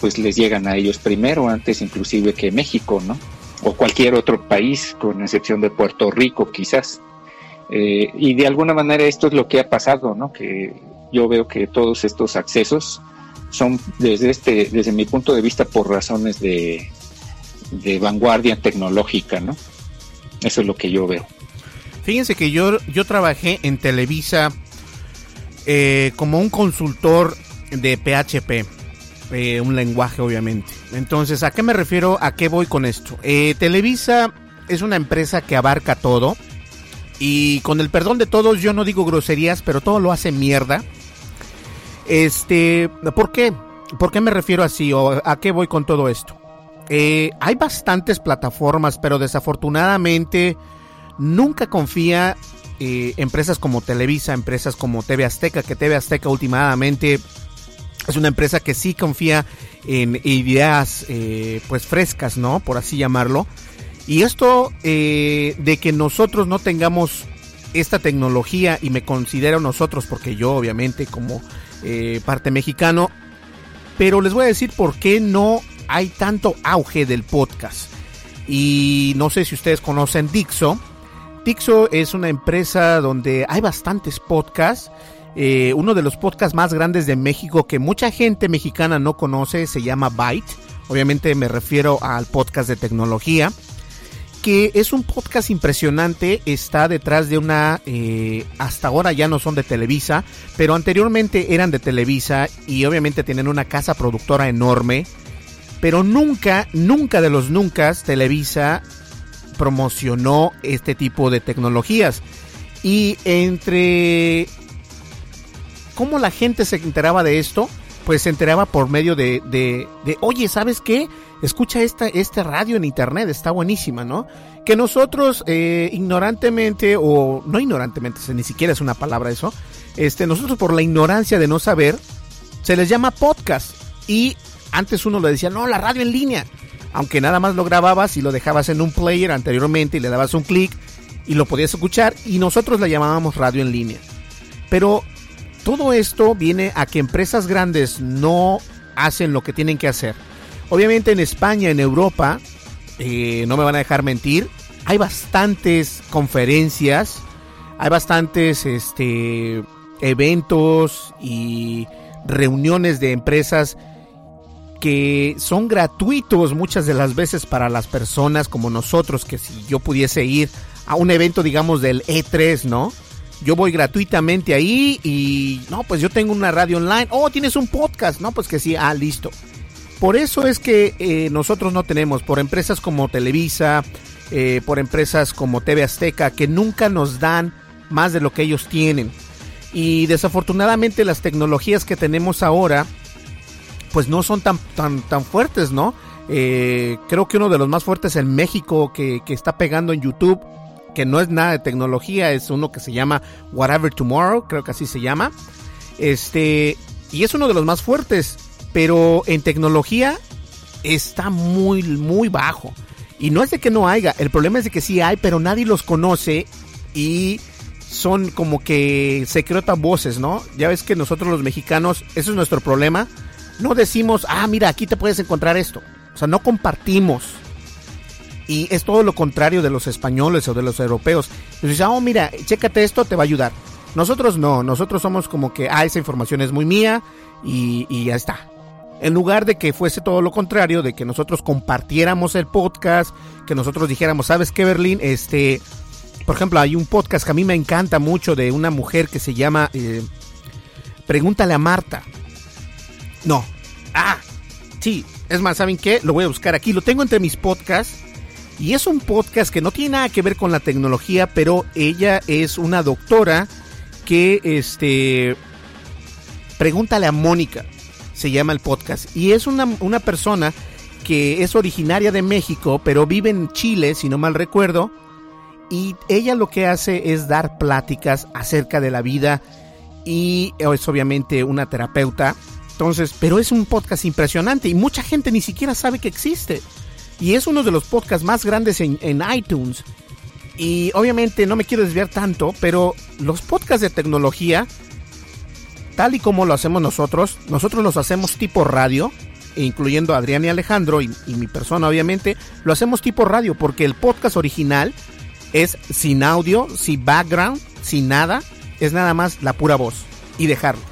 pues les llegan a ellos primero, antes inclusive que México, ¿no? O cualquier otro país, con excepción de Puerto Rico quizás. Eh, y de alguna manera esto es lo que ha pasado, ¿no? Que yo veo que todos estos accesos son desde este, desde mi punto de vista, por razones de, vanguardia tecnológica, ¿no? Eso es lo que yo veo. Fíjense que yo, yo trabajé en Televisa eh, como un consultor de PHP, eh, un lenguaje obviamente. Entonces, ¿a qué me refiero? ¿A qué voy con esto? Televisa es una empresa que abarca todo y con el perdón de todos, yo no digo groserías, pero todo lo hace mierda. Este, ¿por qué? ¿Por qué me refiero así o a qué voy con todo esto? Eh, hay bastantes plataformas, pero desafortunadamente nunca confía eh, empresas como Televisa, empresas como TV Azteca, que TV Azteca últimamente es una empresa que sí confía en ideas eh, pues frescas, ¿no? Por así llamarlo. Y esto eh, de que nosotros no tengamos esta tecnología y me considero nosotros porque yo obviamente como eh, parte mexicano, pero les voy a decir por qué no hay tanto auge del podcast. Y no sé si ustedes conocen Dixo. Dixo es una empresa donde hay bastantes podcasts. Eh, uno de los podcasts más grandes de México que mucha gente mexicana no conoce se llama Byte. Obviamente me refiero al podcast de tecnología que es un podcast impresionante, está detrás de una, eh, hasta ahora ya no son de Televisa, pero anteriormente eran de Televisa y obviamente tienen una casa productora enorme, pero nunca, nunca de los nunca Televisa promocionó este tipo de tecnologías. Y entre cómo la gente se enteraba de esto, pues se enteraba por medio de, de, de oye, ¿sabes qué? Escucha esta, este radio en internet, está buenísima, ¿no? Que nosotros eh, ignorantemente, o no ignorantemente, ni siquiera es una palabra eso, este, nosotros por la ignorancia de no saber, se les llama podcast. Y antes uno le decía, no, la radio en línea. aunque nada más lo grababas y lo dejabas en un player anteriormente y le dabas un clic y lo podías escuchar y nosotros la llamábamos radio en línea. Pero todo esto viene a que empresas grandes no hacen lo que tienen que hacer. Obviamente en España, en Europa, eh, no me van a dejar mentir, hay bastantes conferencias, hay bastantes este, eventos y reuniones de empresas que son gratuitos muchas de las veces para las personas como nosotros, que si yo pudiese ir a un evento, digamos, del E3, ¿no? Yo voy gratuitamente ahí y, no, pues yo tengo una radio online. Oh, tienes un podcast, ¿no? Pues que sí, ah, listo. Por eso es que eh, nosotros no tenemos, por empresas como Televisa, eh, por empresas como TV Azteca, que nunca nos dan más de lo que ellos tienen. Y desafortunadamente las tecnologías que tenemos ahora, pues no son tan, tan, tan fuertes, ¿no? Eh, creo que uno de los más fuertes en México que, que, está pegando en YouTube, que no es nada de tecnología, es uno que se llama Whatever Tomorrow, creo que así se llama. Este, y es uno de los más fuertes, pero en tecnología está muy, muy bajo. Y no es de que no haya, el problema es de que sí hay, pero nadie los conoce y son como que secretas voces, ¿no? Ya ves que nosotros los mexicanos, eso es nuestro problema, no decimos, ah, mira, aquí te puedes encontrar esto. O sea, no compartimos. Y es todo lo contrario de los españoles o de los europeos. Entonces, oh, mira, chécate esto, te va a ayudar. Nosotros no, nosotros somos como que, ah, esa información es muy mía y ya está. En lugar de que fuese todo lo contrario, de que nosotros compartiéramos el podcast, que nosotros dijéramos, ¿sabes qué, Berlín? Este, por ejemplo, hay un podcast que a mí me encanta mucho de una mujer que se llama eh, Pregúntale a Marta. No. Ah, sí. Es más, ¿saben qué? Lo voy a buscar aquí. Lo tengo entre mis podcasts. Y es un podcast que no tiene nada que ver con la tecnología, pero ella es una doctora que, este, pregúntale a Mónica, se llama el podcast. Y es una, una persona que es originaria de México, pero vive en Chile, si no mal recuerdo. Y ella lo que hace es dar pláticas acerca de la vida y es obviamente una terapeuta entonces, pero es un podcast impresionante y mucha gente ni siquiera sabe que existe. Y es uno de los podcasts más grandes en, iTunes. Y obviamente no me quiero desviar tanto, pero los podcasts de tecnología, tal y como lo hacemos nosotros, nosotros los hacemos tipo radio, incluyendo a Adrián y Alejandro y, y mi persona obviamente, lo hacemos tipo radio porque el podcast original es sin audio, sin background, sin nada, es nada más la pura voz y dejarlo.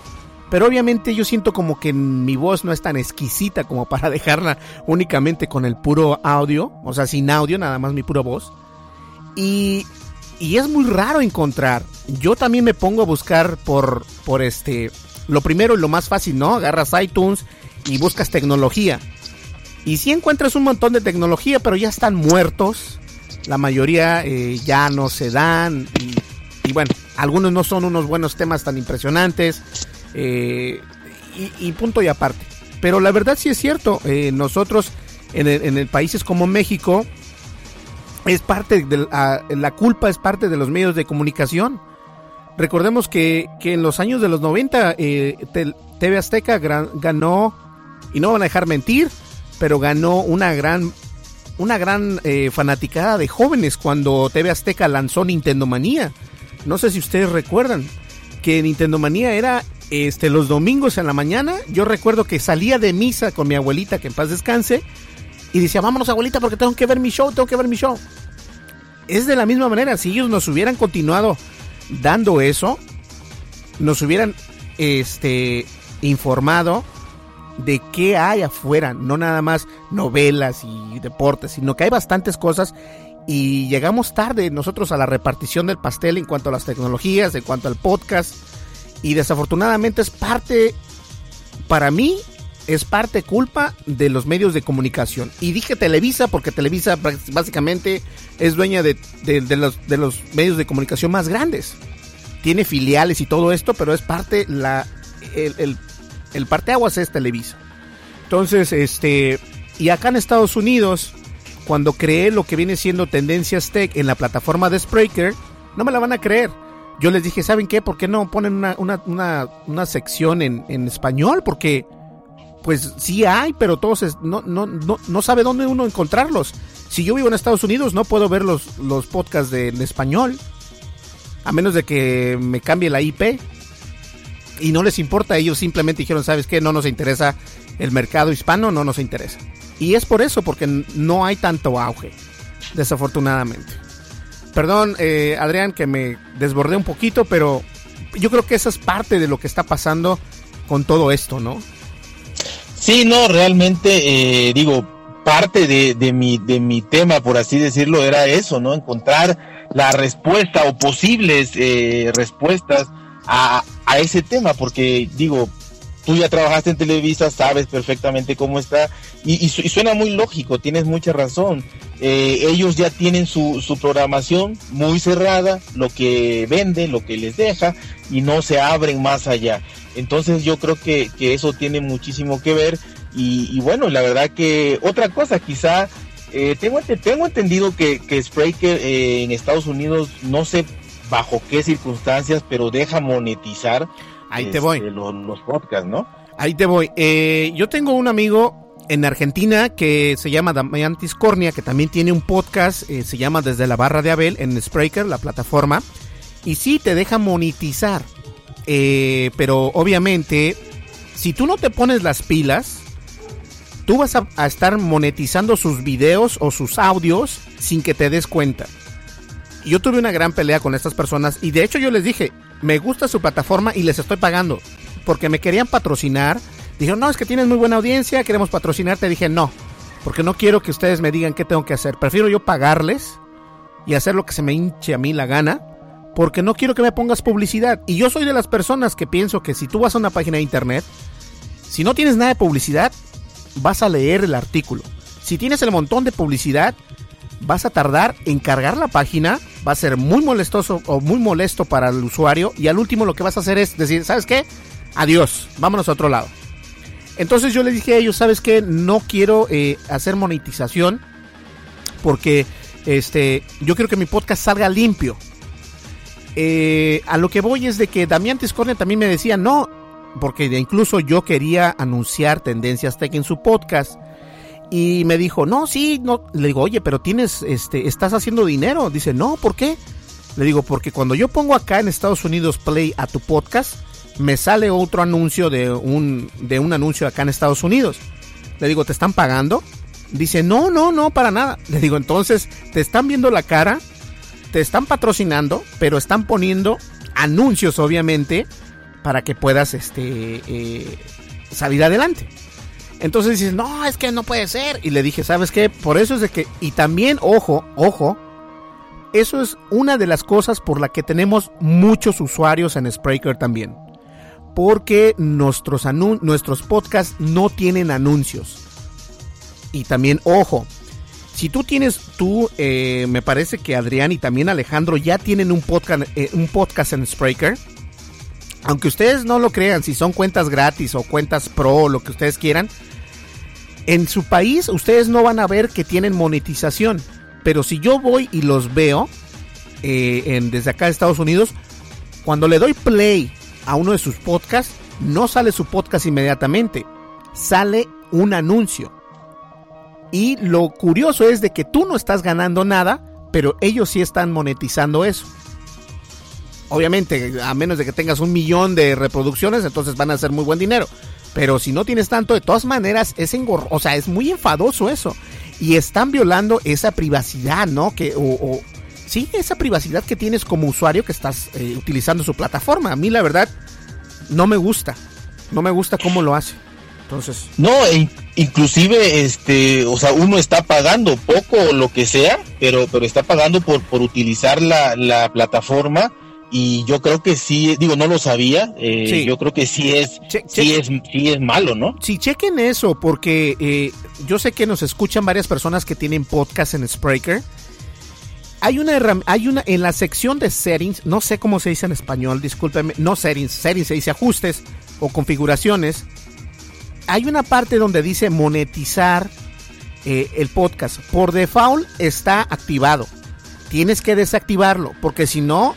Pero obviamente yo siento como que mi voz no es tan exquisita como para dejarla únicamente con el puro audio, o sea, sin audio, nada más mi pura voz. Y, y es muy raro encontrar. Yo también me pongo a buscar por, por este, lo primero y lo más fácil, ¿no? Agarras iTunes y buscas tecnología. Y si encuentras un montón de tecnología, pero ya están muertos. La mayoría eh, ya no se dan. Y, bueno, algunos no son unos buenos temas tan impresionantes. Eh, y, punto y aparte. Pero la verdad sí es cierto, eh, nosotros en, el, países como México, es parte de la, culpa es parte de los medios de comunicación. Recordemos que, en los años de los 90 eh, TV Azteca ganó, y no van a dejar mentir, pero ganó una gran, una gran fanaticada de jóvenes cuando TV Azteca lanzó Nintendo Manía. No sé si ustedes recuerdan que Nintendo Manía era este, los domingos en la mañana, yo recuerdo que salía de misa con mi abuelita, que en paz descanse, y decía, vámonos abuelita porque tengo que ver mi show, tengo que ver mi show. Es de la misma manera, si ellos nos hubieran continuado dando eso, nos hubieran este, informado de qué hay afuera, no nada más novelas y deportes, sino que hay bastantes cosas y llegamos tarde nosotros a la repartición del pastel en cuanto a las tecnologías, en cuanto al podcast y desafortunadamente es parte, para mí, es parte culpa de los medios de comunicación. Y dije Televisa porque Televisa básicamente es dueña de, los, de los medios de comunicación más grandes. Tiene filiales y todo esto, pero es parte, la, el, el, el parteaguas es Televisa. Entonces, este, y acá en Estados Unidos, cuando creé lo que viene siendo Tendencias Tech en la plataforma de Spreaker, no me la van a creer yo les dije, ¿saben qué? ¿Por qué no ponen una, una, una, una sección en, en, español? Porque pues sí hay, pero todos no, no, no, no sabe dónde uno encontrarlos. Si yo vivo en Estados Unidos, no puedo ver los, los podcasts de, en español, a menos de que me cambie la IP. Y no les importa, ellos simplemente dijeron, ¿sabes qué? No nos interesa el mercado hispano, no nos interesa. Y es por eso, porque no hay tanto auge, desafortunadamente. Perdón, eh, Adrián, que me desbordé un poquito, pero yo creo que esa es parte de lo que está pasando con todo esto, ¿no? Sí, no, realmente, eh, digo, parte de, mi, de mi tema, por así decirlo, era eso, ¿no? Encontrar la respuesta o posibles eh, respuestas a, a ese tema, porque digo, tú ya trabajaste en Televisa, sabes perfectamente cómo está, y, suena muy lógico, tienes mucha razón. Eh, ellos ya tienen su, su, programación muy cerrada, lo que vende, lo que les deja, y no se abren más allá. Entonces yo creo que, que eso tiene muchísimo que ver, y, bueno, la verdad que otra cosa, quizá, eh, tengo, tengo entendido que, que Spreaker eh, en Estados Unidos, no sé bajo qué circunstancias, pero deja monetizar Ahí te voy. Este, los, podcasts, ¿no? Ahí te voy. Eh, yo tengo un amigo en Argentina que se llama Damiantis Cornia, que también tiene un podcast, eh, se llama Desde la Barra de Abel en Spreaker, la plataforma. Y sí, te deja monetizar. Eh, pero obviamente, si tú no te pones las pilas, tú vas a, estar monetizando sus videos o sus audios sin que te des cuenta. Yo tuve una gran pelea con estas personas y de hecho yo les dije, me gusta su plataforma y les estoy pagando. Porque me querían patrocinar. Dijeron, no, es que tienes muy buena audiencia, queremos patrocinarte. Dije, no, porque no quiero que ustedes me digan qué tengo que hacer. Prefiero yo pagarles y hacer lo que se me hinche a mí la gana. Porque no quiero que me pongas publicidad. Y yo soy de las personas que pienso que si tú vas a una página de internet, si no tienes nada de publicidad, vas a leer el artículo. Si tienes el montón de publicidad, vas a tardar en cargar la página, va a ser muy molestoso o muy molesto para el usuario y al último lo que vas a hacer es decir, ¿sabes qué? Adiós, vámonos a otro lado. Entonces yo le dije a ellos, ¿sabes qué? No quiero eh, hacer monetización porque este, yo quiero que mi podcast salga limpio. Eh, a lo que voy es de que Damián Tiscornia también me decía, no, porque incluso yo quería anunciar Tendencias Tech en su podcast y me dijo, no, sí, no. Le digo, oye, pero tienes, este, estás haciendo dinero. Dice, no, ¿por qué? Le digo, porque cuando yo pongo acá en Estados Unidos play a tu podcast, me sale otro anuncio de un, de un anuncio acá en Estados Unidos. Le digo, ¿te están pagando? Dice, no, no, no, para nada. Le digo, entonces, te están viendo la cara, te están patrocinando, pero están poniendo anuncios, obviamente, para que puedas este, eh, salir adelante. Entonces dices, no, es que no puede ser. Y le dije, ¿sabes qué? Por eso es de que, y también, ojo, ojo, eso es una de las cosas por la que tenemos muchos usuarios en Spreaker también. Porque nuestros, nuestros podcasts no tienen anuncios. Y también, ojo, si tú tienes, tú, eh, me parece que Adrián y también Alejandro ya tienen un podcast, eh, un podcast en Spreaker. Aunque ustedes no lo crean, si son cuentas gratis o cuentas pro lo que ustedes quieran, en su país ustedes no van a ver que tienen monetización. Pero si yo voy y los veo eh, en, desde acá de Estados Unidos, cuando le doy play a uno de sus podcasts, no sale su podcast inmediatamente. Sale un anuncio. Y lo curioso es de que tú no estás ganando nada, pero ellos sí están monetizando eso. Obviamente, a menos de que tengas un millón de reproducciones, entonces van a hacer muy buen dinero. Pero si no tienes tanto, de todas maneras, es engor o sea, es muy enfadoso eso. Y están violando esa privacidad, ¿no? Que, o, sí, esa privacidad que tienes como usuario que estás eh, utilizando su plataforma. A mí, la verdad, no me gusta. No me gusta cómo lo hace. Entonces. No, e inclusive, este, o sea, uno está pagando poco o lo que sea, pero, pero está pagando por, por utilizar la, la plataforma y yo creo que sí, digo, no lo sabía, eh, yo creo que sí es, sí es, sí es malo, ¿no? Sí, chequen eso, porque eh, yo sé que nos escuchan varias personas que tienen podcast en Spreaker. Hay una, hay una, en la sección de settings, no sé cómo se dice en español, discúlpenme, no settings, settings se dice ajustes o configuraciones. Hay una parte donde dice monetizar eh, el podcast. Por default está activado. Tienes que desactivarlo, porque si no,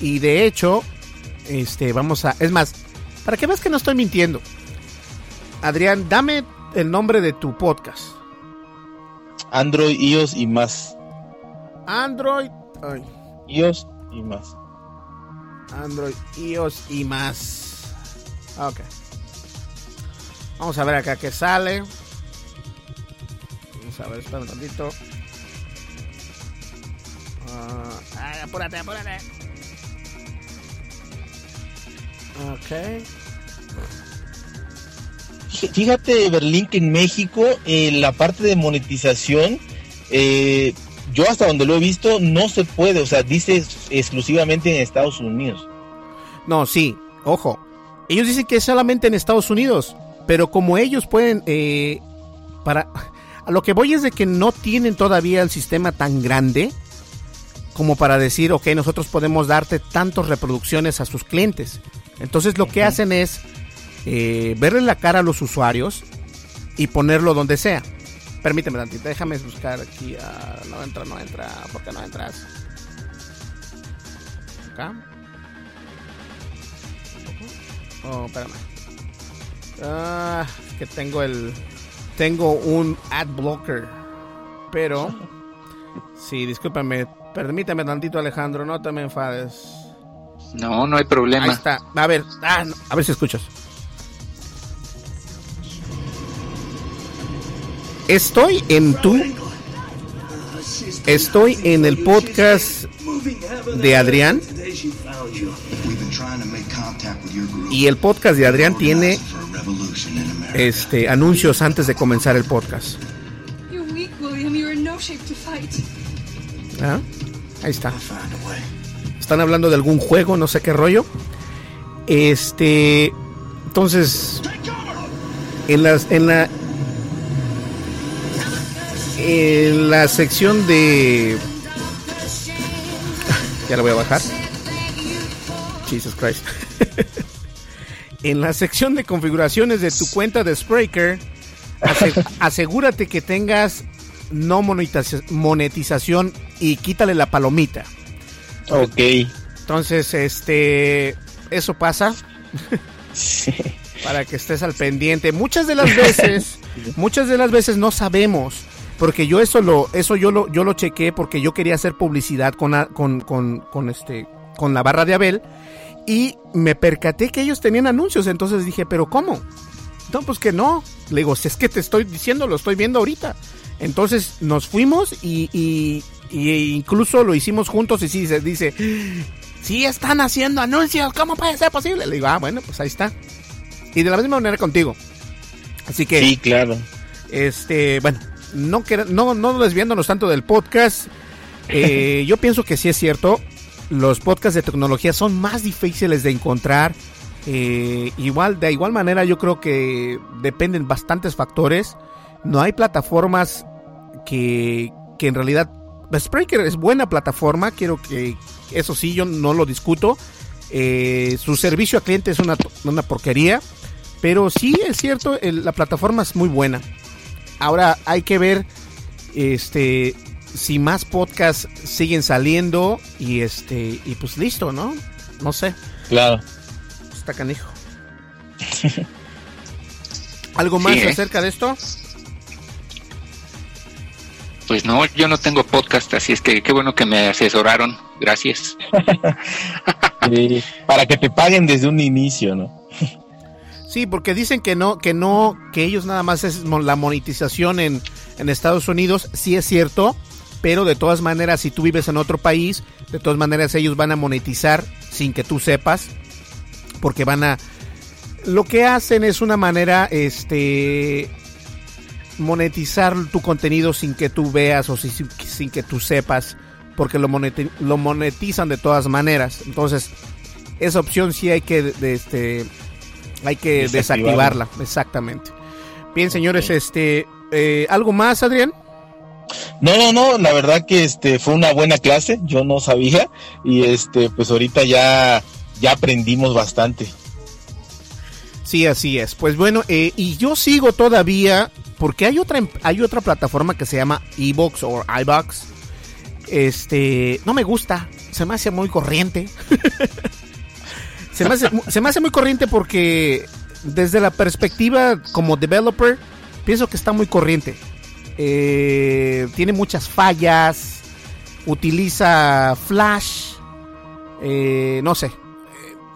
y de hecho, este, vamos a. Es más, para que veas que no estoy mintiendo. Adrián, dame el nombre de tu podcast. Android, iOS y más. Android, ay, iOS y más. Android, iOS y más. Ok. Vamos a ver acá qué sale. Vamos a ver, espera un tantito. Ah, ay, apúrate, apúrate. Ok. Fíjate, Berlín, que en México eh, la parte de monetización, eh, yo hasta donde lo he visto, no se puede. O sea, dice exclusivamente en Estados Unidos. No, sí, ojo. Ellos dicen que es solamente en Estados Unidos, pero como ellos pueden, eh, para, a lo que voy es de que no tienen todavía el sistema tan grande como para decir, ok, nosotros podemos darte tantas reproducciones a sus clientes. Entonces lo que hacen es eh, verle la cara a los usuarios y ponerlo donde sea. Permíteme tantito, déjame buscar aquí. no entra, no entra. ¿Por qué no entras? Acá. Oh, espérame. Ah, es que tengo el. Tengo un ad blocker. Pero. Sí, discúlpame. Permíteme tantito, Alejandro. No te me enfades. No, no hay problema. Ahí está. A ver, ah, no, a ver si escuchas. Estoy en tu. Estoy en el podcast de Adrián. Y el podcast de Adrián tiene este anuncios antes de comenzar el podcast. ¿Ah? Ahí está. Están hablando de algún juego, no sé qué rollo. Este. Entonces. En las. En la. En la sección de. Ya la voy a bajar. Jesus Christ. en la sección de configuraciones de tu cuenta de Spreaker, ase- asegúrate que tengas no monetiza- monetización y quítale la palomita. Ok. Entonces, este, eso pasa para que estés al pendiente. Muchas de las veces, muchas de las veces no sabemos, porque yo eso lo, eso yo lo, yo lo chequé porque yo quería hacer publicidad con, con, con este, con la barra de Abel y me percaté que ellos tenían anuncios, entonces dije, pero ¿cómo? No, pues que no. Le digo, si es que te estoy diciendo, lo estoy viendo ahorita. Entonces nos fuimos y, y- y incluso lo hicimos juntos y sí se dice, sí están haciendo anuncios, ¿cómo puede ser posible? Le digo, ah, bueno, pues ahí está. Y de la misma manera contigo. Así que, Sí, claro. este, bueno, no, no, no desviándonos tanto del podcast, eh, yo pienso que sí es cierto, los podcasts de tecnología son más difíciles de encontrar. eh, igual, de igual manera, yo creo que dependen bastantes factores. No hay plataformas que, que en realidad. Spreaker es buena plataforma, quiero que. Eso sí, yo no lo discuto. Eh, su servicio a cliente es una, una porquería. Pero sí es cierto, la plataforma es muy buena. Ahora hay que ver este si más podcasts siguen saliendo y este y pues listo, ¿no? No sé, Claro. está canijo. ¿Algo más Sí, ¿eh? acerca de esto? Pues no, yo no tengo podcast, así es que qué bueno que me asesoraron. Gracias. Sí, Para que te paguen desde un inicio, ¿no? Sí, porque dicen que no, que no, que ellos nada más es la monetización en, en Estados Unidos, sí es cierto, pero de todas maneras, si tú vives en otro país, de todas maneras ellos van a monetizar sin que tú sepas, porque van a, lo que hacen es una manera, este, monetizar tu contenido sin que tú veas o si- sin, sin que tú sepas, porque lo, moneti- lo monetizan de todas maneras. Entonces, esa opción sí hay que, de- este, hay que Desactivarla. desactivarla, exactamente. Bien, señores, este, eh, ¿algo más, Adrián? No, no, no, la verdad que este fue una buena clase, yo no sabía y este pues ahorita ya ya aprendimos bastante. Sí, así es. Pues bueno, eh, y yo sigo todavía porque hay otra hay otra plataforma que se llama iBox o iBox. Este, no me gusta, se me hace muy corriente. se, me hace, se me hace muy corriente porque desde la perspectiva como developer, pienso que está muy corriente. Eh, tiene muchas fallas, utiliza Flash, eh, no sé.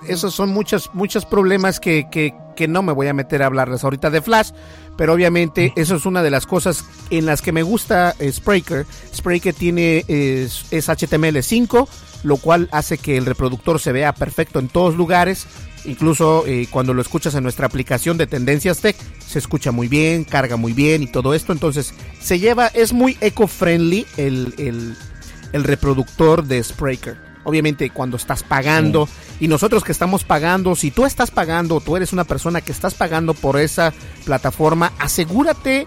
Esos son muchos, muchos problemas que, que, que no me voy a meter a hablarles ahorita de Flash, pero obviamente eso es una de las cosas en las que me gusta eh, Spreaker. Spreaker tiene es, es HTML5, lo cual hace que el reproductor se vea perfecto en todos lugares. Incluso eh, cuando lo escuchas en nuestra aplicación de Tendencias Tech, se escucha muy bien, carga muy bien y todo esto. Entonces, se lleva, es muy eco-friendly el, el, el reproductor de Spreaker obviamente cuando estás pagando y nosotros que estamos pagando, si tú estás pagando, tú eres una persona que estás pagando por esa plataforma, asegúrate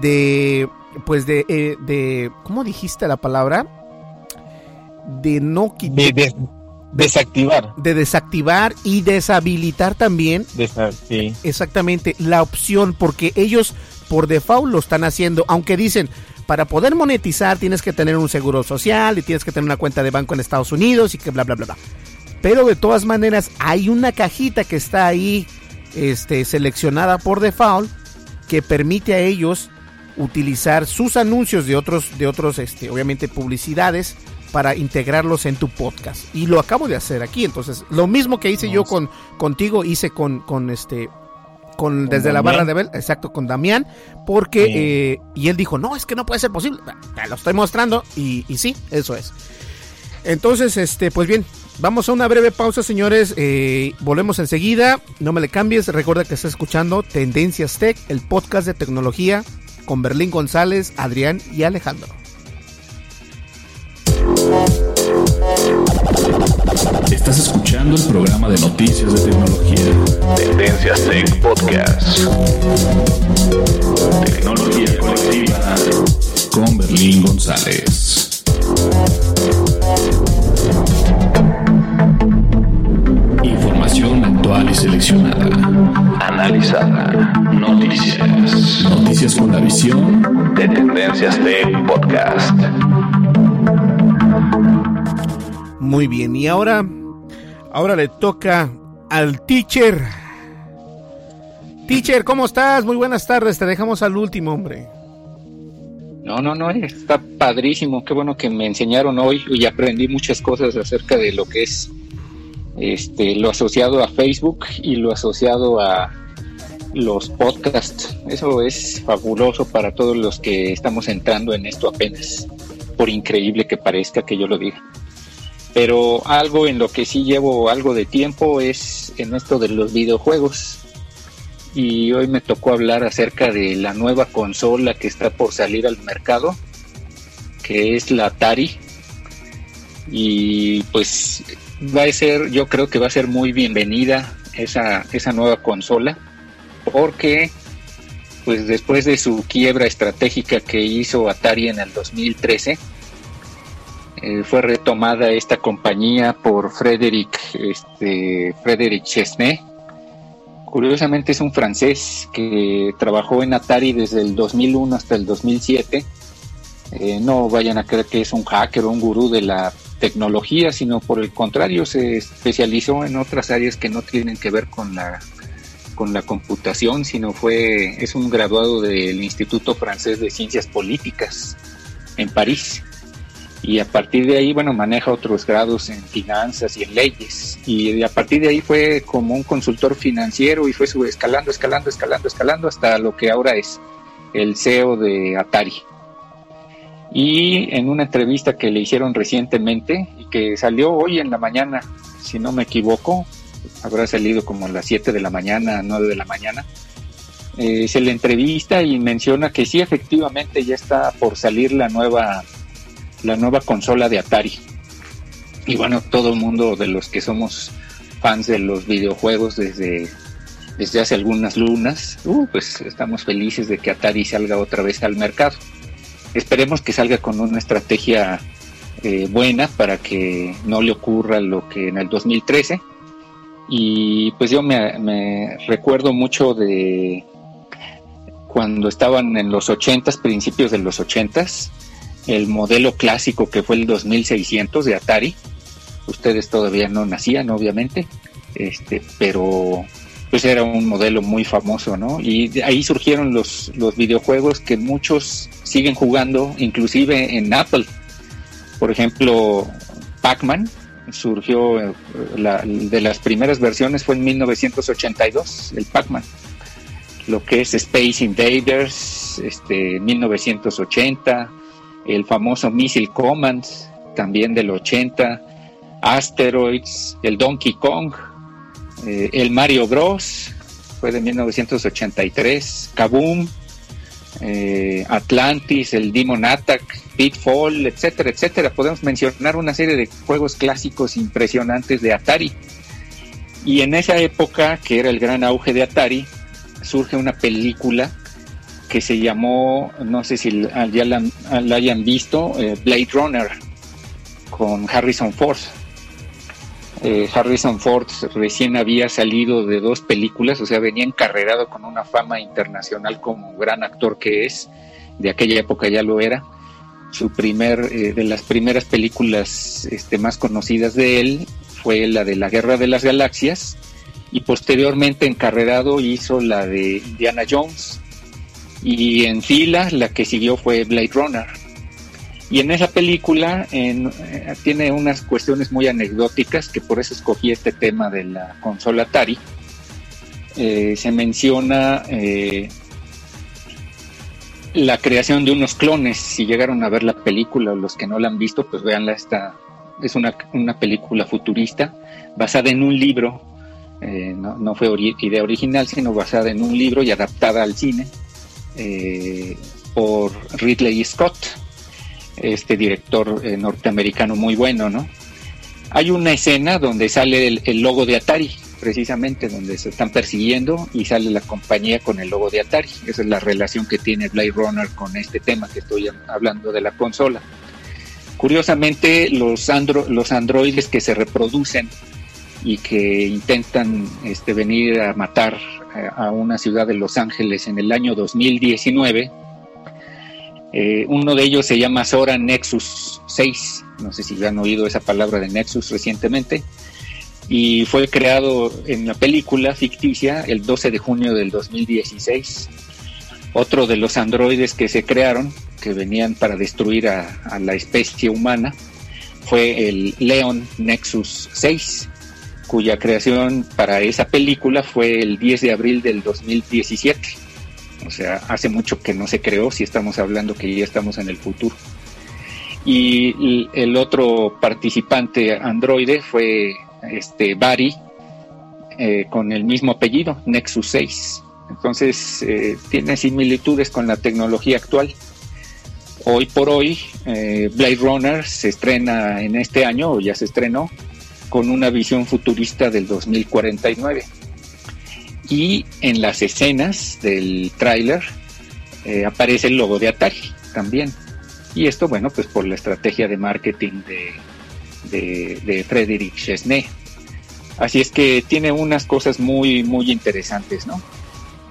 de, pues de, eh, de ¿cómo dijiste la palabra? De no quitar. De, de, desactivar. De desactivar y deshabilitar también. Desa sí. Exactamente, la opción, porque ellos por default lo están haciendo, aunque dicen, para poder monetizar tienes que tener un seguro social y tienes que tener una cuenta de banco en Estados Unidos y que bla bla bla bla. Pero de todas maneras hay una cajita que está ahí este, seleccionada por default que permite a ellos utilizar sus anuncios de otros, de otros, este, obviamente publicidades para integrarlos en tu podcast. Y lo acabo de hacer aquí. Entonces, lo mismo que hice yo con contigo, hice con, con este con, desde Damián. la barra de Bell, exacto, con Damián, porque, eh, y él dijo, no, es que no puede ser posible, te lo estoy mostrando, y, y, sí, eso es. Entonces, este, pues bien, vamos a una breve pausa, señores, eh, volvemos enseguida, no me le cambies, recuerda que estás escuchando Tendencias Tech, el podcast de tecnología, con Berlín González, Adrián y Alejandro. Estás escuchando el programa de noticias de tecnología. Tendencias Tech Podcast. Tecnología colectiva con Berlín González. Información actual y seleccionada. Analizada. Noticias. Noticias con la visión de Tendencias Tech Podcast. Muy bien, y ahora, ahora le toca al teacher. Teacher, ¿cómo estás? Muy buenas tardes, te dejamos al último, hombre. No, no, no, está padrísimo, qué bueno que me enseñaron hoy y aprendí muchas cosas acerca de lo que es este lo asociado a Facebook y lo asociado a los podcasts. Eso es fabuloso para todos los que estamos entrando en esto apenas, por increíble que parezca que yo lo diga pero algo en lo que sí llevo algo de tiempo es en esto de los videojuegos. Y hoy me tocó hablar acerca de la nueva consola que está por salir al mercado, que es la Atari. Y pues va a ser, yo creo que va a ser muy bienvenida esa, esa nueva consola, porque pues después de su quiebra estratégica que hizo Atari en el 2013, eh, fue retomada esta compañía por Frederic, este, Frederic Chesney. Curiosamente es un francés que trabajó en Atari desde el 2001 hasta el 2007. Eh, no vayan a creer que es un hacker o un gurú de la tecnología, sino por el contrario se especializó en otras áreas que no tienen que ver con la con la computación, sino fue es un graduado del Instituto Francés de Ciencias Políticas en París y a partir de ahí, bueno, maneja otros grados en finanzas y en leyes. Y a partir de ahí fue como un consultor financiero y fue escalando, escalando, escalando, escalando hasta lo que ahora es el CEO de Atari. Y en una entrevista que le hicieron recientemente y que salió hoy en la mañana, si no me equivoco, habrá salido como a las 7 de la mañana, 9 de la mañana, eh, se le entrevista y menciona que sí, efectivamente ya está por salir la nueva la nueva consola de Atari. Y bueno, todo el mundo de los que somos fans de los videojuegos desde, desde hace algunas lunas, uh, pues estamos felices de que Atari salga otra vez al mercado. Esperemos que salga con una estrategia eh, buena para que no le ocurra lo que en el 2013. Y pues yo me, me recuerdo mucho de cuando estaban en los 80s, principios de los 80s, el modelo clásico que fue el 2600 de Atari. Ustedes todavía no nacían, obviamente, este, pero pues era un modelo muy famoso, ¿no? Y ahí surgieron los, los videojuegos que muchos siguen jugando, inclusive en Apple. Por ejemplo, Pac-Man surgió, eh, la, de las primeras versiones fue en 1982, el Pac-Man. Lo que es Space Invaders, este, 1980, el famoso Missile Command, también del 80, Asteroids, el Donkey Kong, eh, el Mario Bros. fue de 1983, Kaboom, eh, Atlantis, el Demon Attack, Pitfall, etcétera, etcétera. Podemos mencionar una serie de juegos clásicos impresionantes de Atari. Y en esa época, que era el gran auge de Atari, surge una película que se llamó, no sé si ya la, hayan visto, eh, Blade Runner, con Harrison Ford. Eh, Harrison Ford recién había salido de dos películas, o sea, venía encarrerado con una fama internacional como gran actor que es, de aquella época ya lo era. Su primer, eh, de las primeras películas este, más conocidas de él fue la de la Guerra de las Galaxias y posteriormente encarrerado hizo la de Indiana Jones y en fila la que siguió fue Blade Runner y en esa película eh, tiene unas cuestiones muy anecdóticas, que por eso escogí este tema de la consola Atari. Eh, se menciona eh, la creación de unos clones. Si llegaron a ver la película o los que no la han visto, pues véanla. Esta, es una, una película futurista basada en un libro. no, no, fue idea original, sino basada en un libro y adaptada al cine por Ridley Scott este director eh, norteamericano muy bueno, ¿no? Hay una escena donde sale el, logo de Atari, precisamente, donde se están persiguiendo y sale la compañía con el logo de Atari. Esa es la relación que tiene Blade Runner con este tema que estoy hablando de la consola. Curiosamente, los androides que se reproducen y que intentan este, venir a matar a una ciudad de Los Ángeles en el año 2019, eh, uno de ellos se llama Sora Nexus 6, no sé si han oído esa palabra de Nexus recientemente, y fue creado en la película ficticia el 12 de junio del 2016. Otro de los androides que se crearon, que venían para destruir a, la especie humana, fue el Leon Nexus 6, cuya creación para esa película fue el 10 de abril del 2017 o sea, hace mucho que no se creó si estamos hablando que ya estamos en el futuro. Y el otro participante androide fue este Bari, eh, con el mismo apellido, Nexus 6. Entonces, eh, tiene similitudes con la tecnología actual. Hoy por hoy, eh, Blade Runner se estrena en este año, o ya se estrenó, con una visión futurista del 2049 y en las escenas del tráiler eh, aparece el logo de Atari también. Y esto, bueno, pues por la estrategia de marketing de, de, de Frederick Chesney. Así es que tiene unas cosas muy, muy interesantes, ¿no?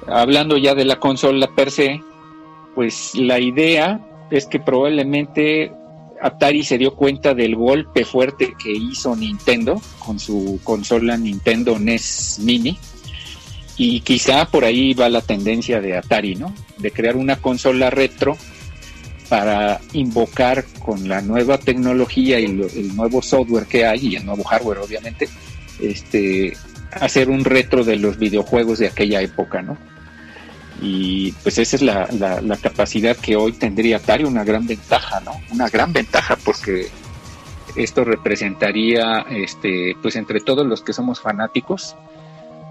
Hablando ya de la consola per se, pues la idea es que probablemente Atari se dio cuenta del golpe fuerte que hizo Nintendo con su consola Nintendo NES Mini y quizá por ahí va la tendencia de Atari, ¿no? De crear una consola retro para invocar con la nueva tecnología y el nuevo software que hay y el nuevo hardware obviamente, este, hacer un retro de los videojuegos de aquella época, ¿no? Y pues esa es la, la, la capacidad que hoy tendría Atari, una gran ventaja, ¿no? Una gran ventaja porque esto representaría, este, pues entre todos los que somos fanáticos,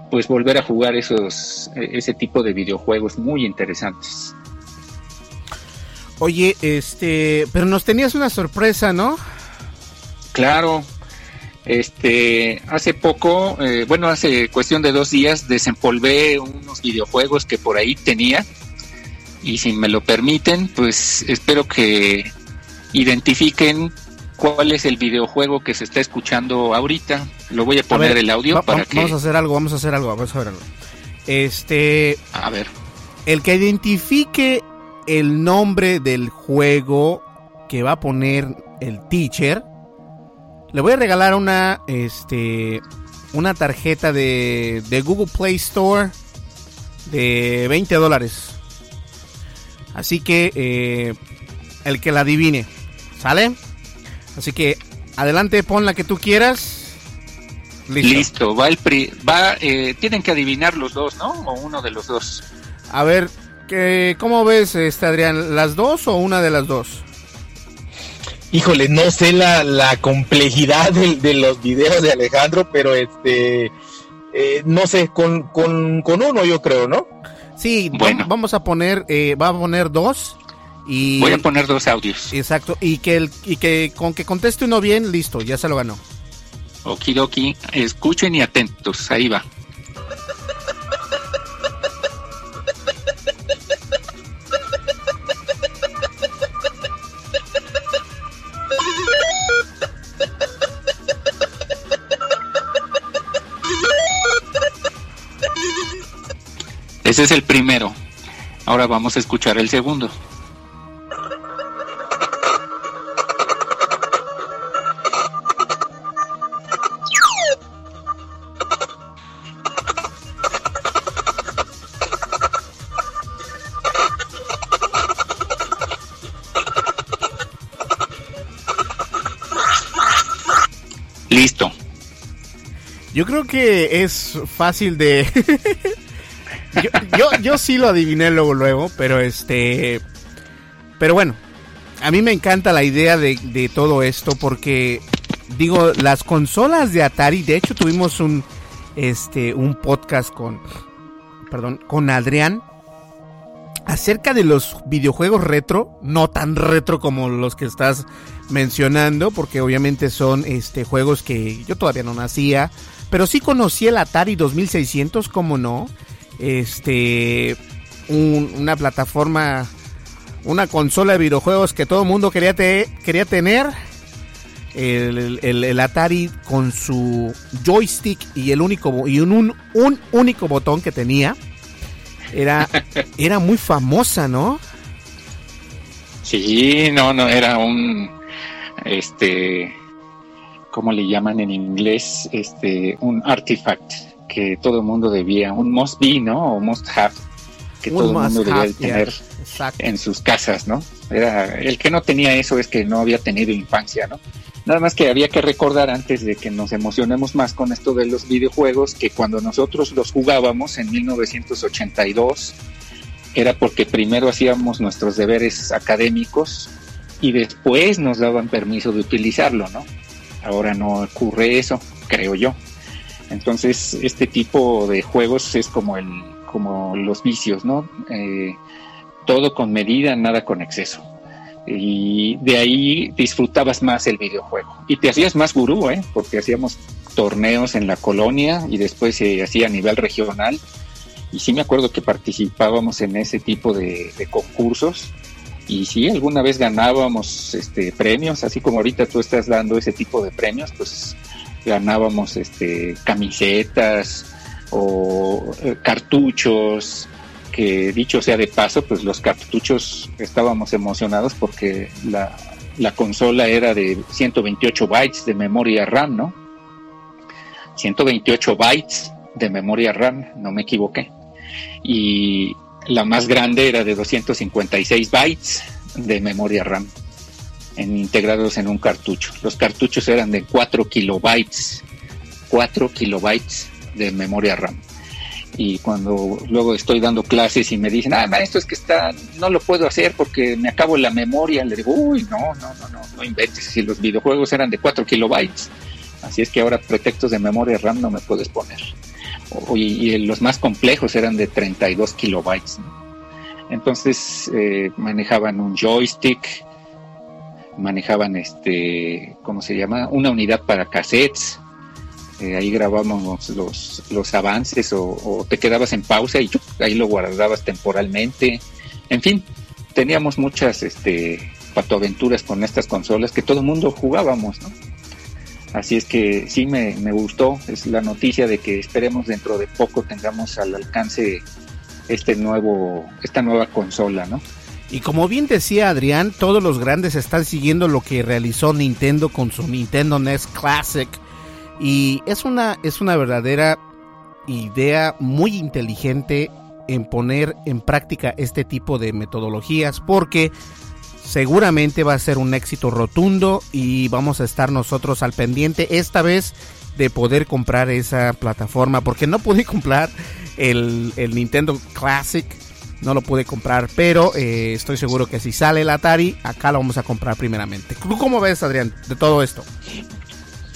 pues volver a jugar esos ese tipo de videojuegos muy interesantes. Oye, este, pero nos tenías una sorpresa, ¿no? Claro. Este, hace poco, eh, bueno, hace cuestión de dos días, desempolvé unos videojuegos que por ahí tenía. Y si me lo permiten, pues espero que identifiquen cuál es el videojuego que se está escuchando ahorita. Lo voy a poner el audio para que... Vamos a hacer algo, vamos a hacer algo, vamos a ver algo. Este... A ver. El que identifique el nombre del juego que va a poner el teacher, le voy a regalar una, este, una tarjeta de, de Google Play Store de 20 dólares. Así que eh, el que la adivine, ¿sale? Así que adelante, pon la que tú quieras. Listo, va el pri va, eh, tienen que adivinar los dos, ¿no? O uno de los dos. A ver, ¿qué, ¿cómo ves, este Adrián? ¿Las dos o una de las dos? Híjole, no sé la, la complejidad de, de los videos de Alejandro, pero este, eh, no sé, con, con, con uno yo creo, ¿no? Sí, Bueno. vamos a poner, eh, va a poner dos y Voy a poner dos audios. exacto y que el, y que con que conteste uno bien, listo, ya se lo ganó. Okidoki, escuchen y atentos, ahí va. Ese es el primero. Ahora vamos a escuchar el segundo. Listo. Yo creo que es fácil de yo, yo, sí lo adiviné luego luego, pero este pero bueno, a mí me encanta la idea de, de todo esto porque digo, las consolas de Atari, de hecho tuvimos un este un podcast con perdón, con Adrián acerca de los videojuegos retro, no tan retro como los que estás mencionando, porque obviamente son este juegos que yo todavía no nacía, pero sí conocí el Atari 2600, como no, este un- una plataforma, una consola de videojuegos que todo el mundo quería te- quería tener. El, el- el Atari con su joystick y el único y un, un, un único botón que tenía era era muy famosa, ¿no? Sí, no, no, era un, este, ¿cómo le llaman en inglés? Este, un artifact que todo el mundo debía, un must be, ¿no? O must have, que Un todo el mundo debía have, tener yeah, en sus casas, ¿no? Era, el que no tenía eso es que no había tenido infancia, ¿no? Nada más que había que recordar antes de que nos emocionemos más con esto de los videojuegos, que cuando nosotros los jugábamos en 1982, era porque primero hacíamos nuestros deberes académicos y después nos daban permiso de utilizarlo, ¿no? Ahora no ocurre eso, creo yo. Entonces, este tipo de juegos es como el, como los vicios, ¿no? Eh, todo con medida, nada con exceso. Y de ahí disfrutabas más el videojuego. Y te hacías más gurú, ¿eh? Porque hacíamos torneos en la colonia y después se hacía a nivel regional. Y sí me acuerdo que participábamos en ese tipo de, concursos. Y sí, alguna vez ganábamos este, premios, así como ahorita tú estás dando ese tipo de premios, pues ganábamos este, camisetas o eh, cartuchos, que dicho sea de paso, pues los cartuchos estábamos emocionados porque la, la consola era de 128 bytes de memoria RAM, ¿no? 128 bytes de memoria RAM, no me equivoqué. Y la más grande era de 256 bytes de memoria RAM en, integrados en un cartucho. Los cartuchos eran de 4 kilobytes, 4 kilobytes de memoria RAM. Y cuando luego estoy dando clases y me dicen, ah, maestro, es que está, no lo puedo hacer porque me acabo la memoria, le digo, uy, no, no, no, no, no inventes, si los videojuegos eran de 4 kilobytes. Así es que ahora pretextos de memoria RAM no me puedes poner. O- y, y los más complejos eran de 32 kilobytes. ¿no? Entonces eh, manejaban un joystick, manejaban este, ¿cómo se llama? Una unidad para cassettes. Eh, ahí grabábamos los, los avances o, te quedabas en pausa y ahí lo guardabas temporalmente. En fin, teníamos muchas este, patoaventuras con estas consolas que todo el mundo jugábamos, ¿no? Así es que sí me, me gustó, es la noticia de que esperemos dentro de poco tengamos al alcance este nuevo, esta nueva consola, ¿no? Y como bien decía Adrián, todos los grandes están siguiendo lo que realizó Nintendo con su Nintendo NES Classic. Y es una, es una verdadera idea muy inteligente en poner en práctica este tipo de metodologías porque seguramente va a ser un éxito rotundo y vamos a estar nosotros al pendiente esta vez de poder comprar esa plataforma porque no pude comprar el, el Nintendo Classic no lo pude comprar pero eh, estoy seguro que si sale el Atari acá lo vamos a comprar primeramente ¿Tú cómo ves Adrián de todo esto?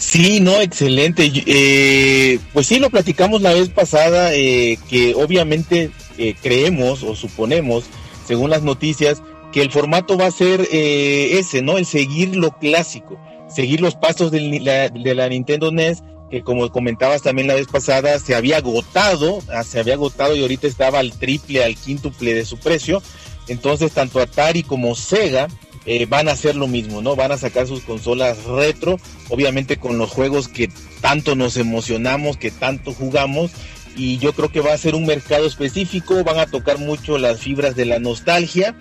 Sí, no, excelente. Eh, pues sí, lo platicamos la vez pasada, eh, que obviamente eh, creemos o suponemos, según las noticias, que el formato va a ser ese, ¿no? El seguir lo clásico, seguir los pasos de la, de la, Nintendo NES, que como comentabas también la vez pasada, se había agotado, ah, se había agotado y ahorita estaba al triple, al quíntuple de su precio. Entonces, tanto Atari como Sega eh, van a hacer lo mismo, ¿no? Van a sacar sus consolas retro, obviamente con los juegos que tanto nos emocionamos, que tanto jugamos, y yo creo que va a ser un mercado específico, van a tocar mucho las fibras de la nostalgia,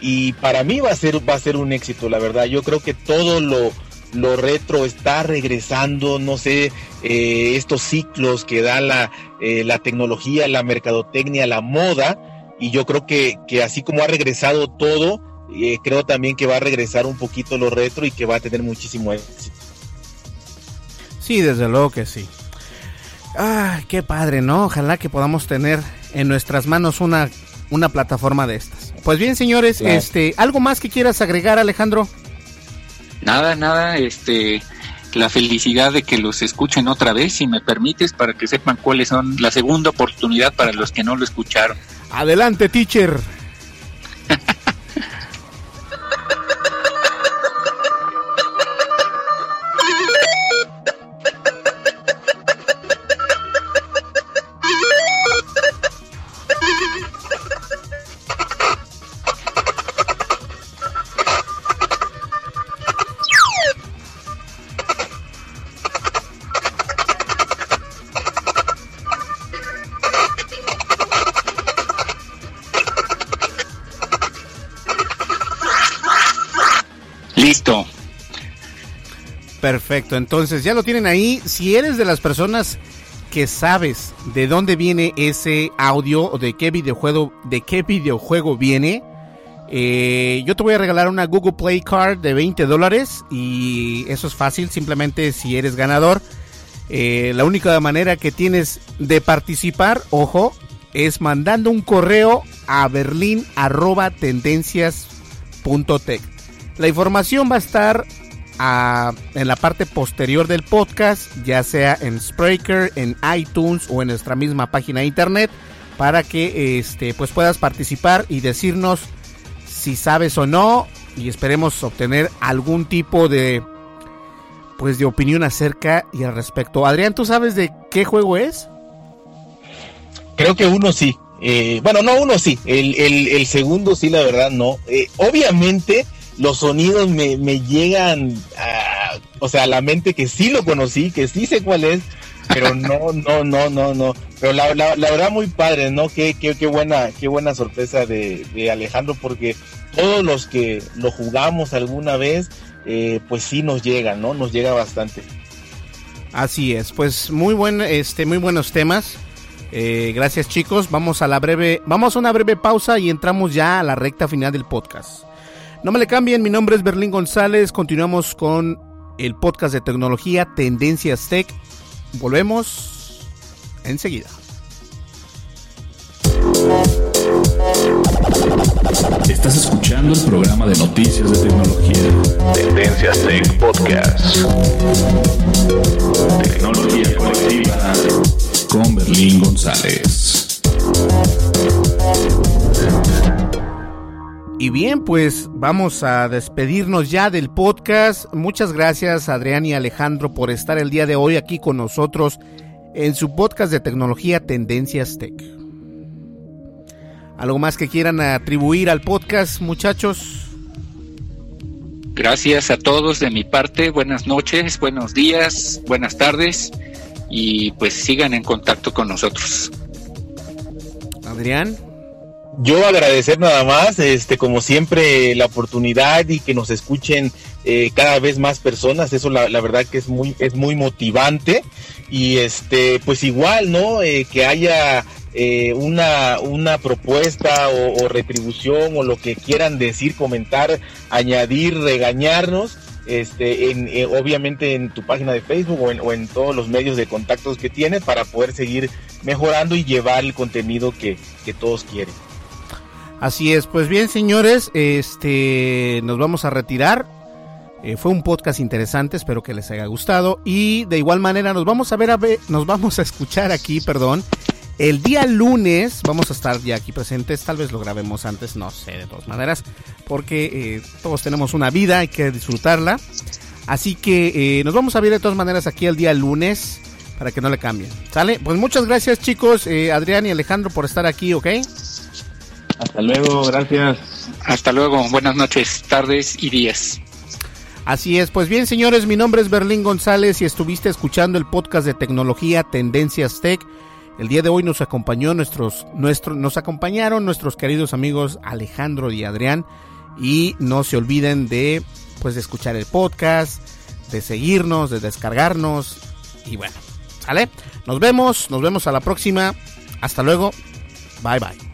y para mí va a ser, va a ser un éxito, la verdad. Yo creo que todo lo, lo retro está regresando, no sé, eh, estos ciclos que da la, eh, la tecnología, la mercadotecnia, la moda, y yo creo que, que así como ha regresado todo, eh, creo también que va a regresar un poquito lo retro y que va a tener muchísimo éxito. Sí, desde luego que sí. Ah, qué padre, ¿no? Ojalá que podamos tener en nuestras manos una, una plataforma de estas. Pues bien, señores, este, ¿algo más que quieras agregar, Alejandro? Nada, nada, este, la felicidad de que los escuchen otra vez, si me permites, para que sepan cuáles son la segunda oportunidad para los que no lo escucharon. Adelante, teacher. Perfecto, entonces ya lo tienen ahí. Si eres de las personas que sabes de dónde viene ese audio o de qué videojuego, de qué videojuego viene, eh, yo te voy a regalar una Google Play Card de 20 dólares y eso es fácil, simplemente si eres ganador. Eh, la única manera que tienes de participar, ojo, es mandando un correo a berlin.tendencias.tech. La información va a estar en la parte posterior del podcast, ya sea en Spreaker, en iTunes o en nuestra misma página de internet, para que este, pues puedas participar y decirnos si sabes o no y esperemos obtener algún tipo de pues de opinión acerca y al respecto. Adrián, ¿tú sabes de qué juego es? Creo que uno sí. Eh, bueno, no, uno sí. El, segundo sí, la verdad, no. Eh, obviamente los sonidos me, me llegan a, o sea, a la mente que sí lo conocí, que sí sé cuál es, pero no, no, no, no, no. Pero la, la, verdad muy padre, ¿no? Qué, qué, qué buena, qué buena sorpresa de, de, Alejandro, porque todos los que lo jugamos alguna vez, eh, pues sí nos llega, ¿no? Nos llega bastante. Así es, pues muy buen, este, muy buenos temas. Eh, gracias chicos, vamos a la breve, vamos a una breve pausa y entramos ya a la recta final del podcast. No me le cambien, mi nombre es Berlín González, continuamos con el podcast de tecnología Tendencias Tech. Volvemos enseguida. Estás escuchando el programa de noticias de tecnología. Tendencias Tech Podcast. Tecnología colectiva con Berlín González. Y bien, pues vamos a despedirnos ya del podcast. Muchas gracias Adrián y Alejandro por estar el día de hoy aquí con nosotros en su podcast de tecnología Tendencias Tech. ¿Algo más que quieran atribuir al podcast, muchachos? Gracias a todos de mi parte. Buenas noches, buenos días, buenas tardes y pues sigan en contacto con nosotros. Adrián. Yo agradecer nada más, este, como siempre, la oportunidad y que nos escuchen eh, cada vez más personas. Eso la, verdad que es muy, es muy motivante. Y este, pues igual, ¿no? Eh, que haya eh, una, una propuesta o, o, retribución o lo que quieran decir, comentar, añadir, regañarnos. Este, en, eh, obviamente en tu página de Facebook o en, o en, todos los medios de contactos que tienes para poder seguir mejorando y llevar el contenido que, que todos quieren. Así es, pues bien señores, este nos vamos a retirar. Eh, fue un podcast interesante, espero que les haya gustado y de igual manera nos vamos a ver, a ver, nos vamos a escuchar aquí, perdón, el día lunes vamos a estar ya aquí presentes, tal vez lo grabemos antes, no sé, de todas maneras, porque eh, todos tenemos una vida, hay que disfrutarla. Así que eh, nos vamos a ver de todas maneras aquí el día lunes para que no le cambien. ¿Sale? Pues muchas gracias chicos, eh, Adrián y Alejandro por estar aquí, ¿ok? Hasta luego, gracias. Hasta luego, buenas noches, tardes y días. Así es, pues bien señores, mi nombre es Berlín González y estuviste escuchando el podcast de tecnología Tendencias Tech. El día de hoy nos acompañó nuestros, nuestro, nos acompañaron nuestros queridos amigos Alejandro y Adrián. Y no se olviden de pues de escuchar el podcast, de seguirnos, de descargarnos. Y bueno, ¿sale? Nos vemos, nos vemos a la próxima. Hasta luego. Bye bye.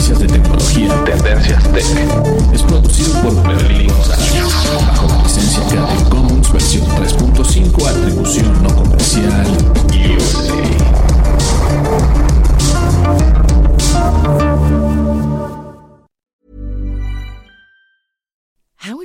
Noticias de tecnología. Tendencias Tech. Es producido por Berlín González. Bajo la licencia Creative Commons versión 3.5, atribución no comercial. USA.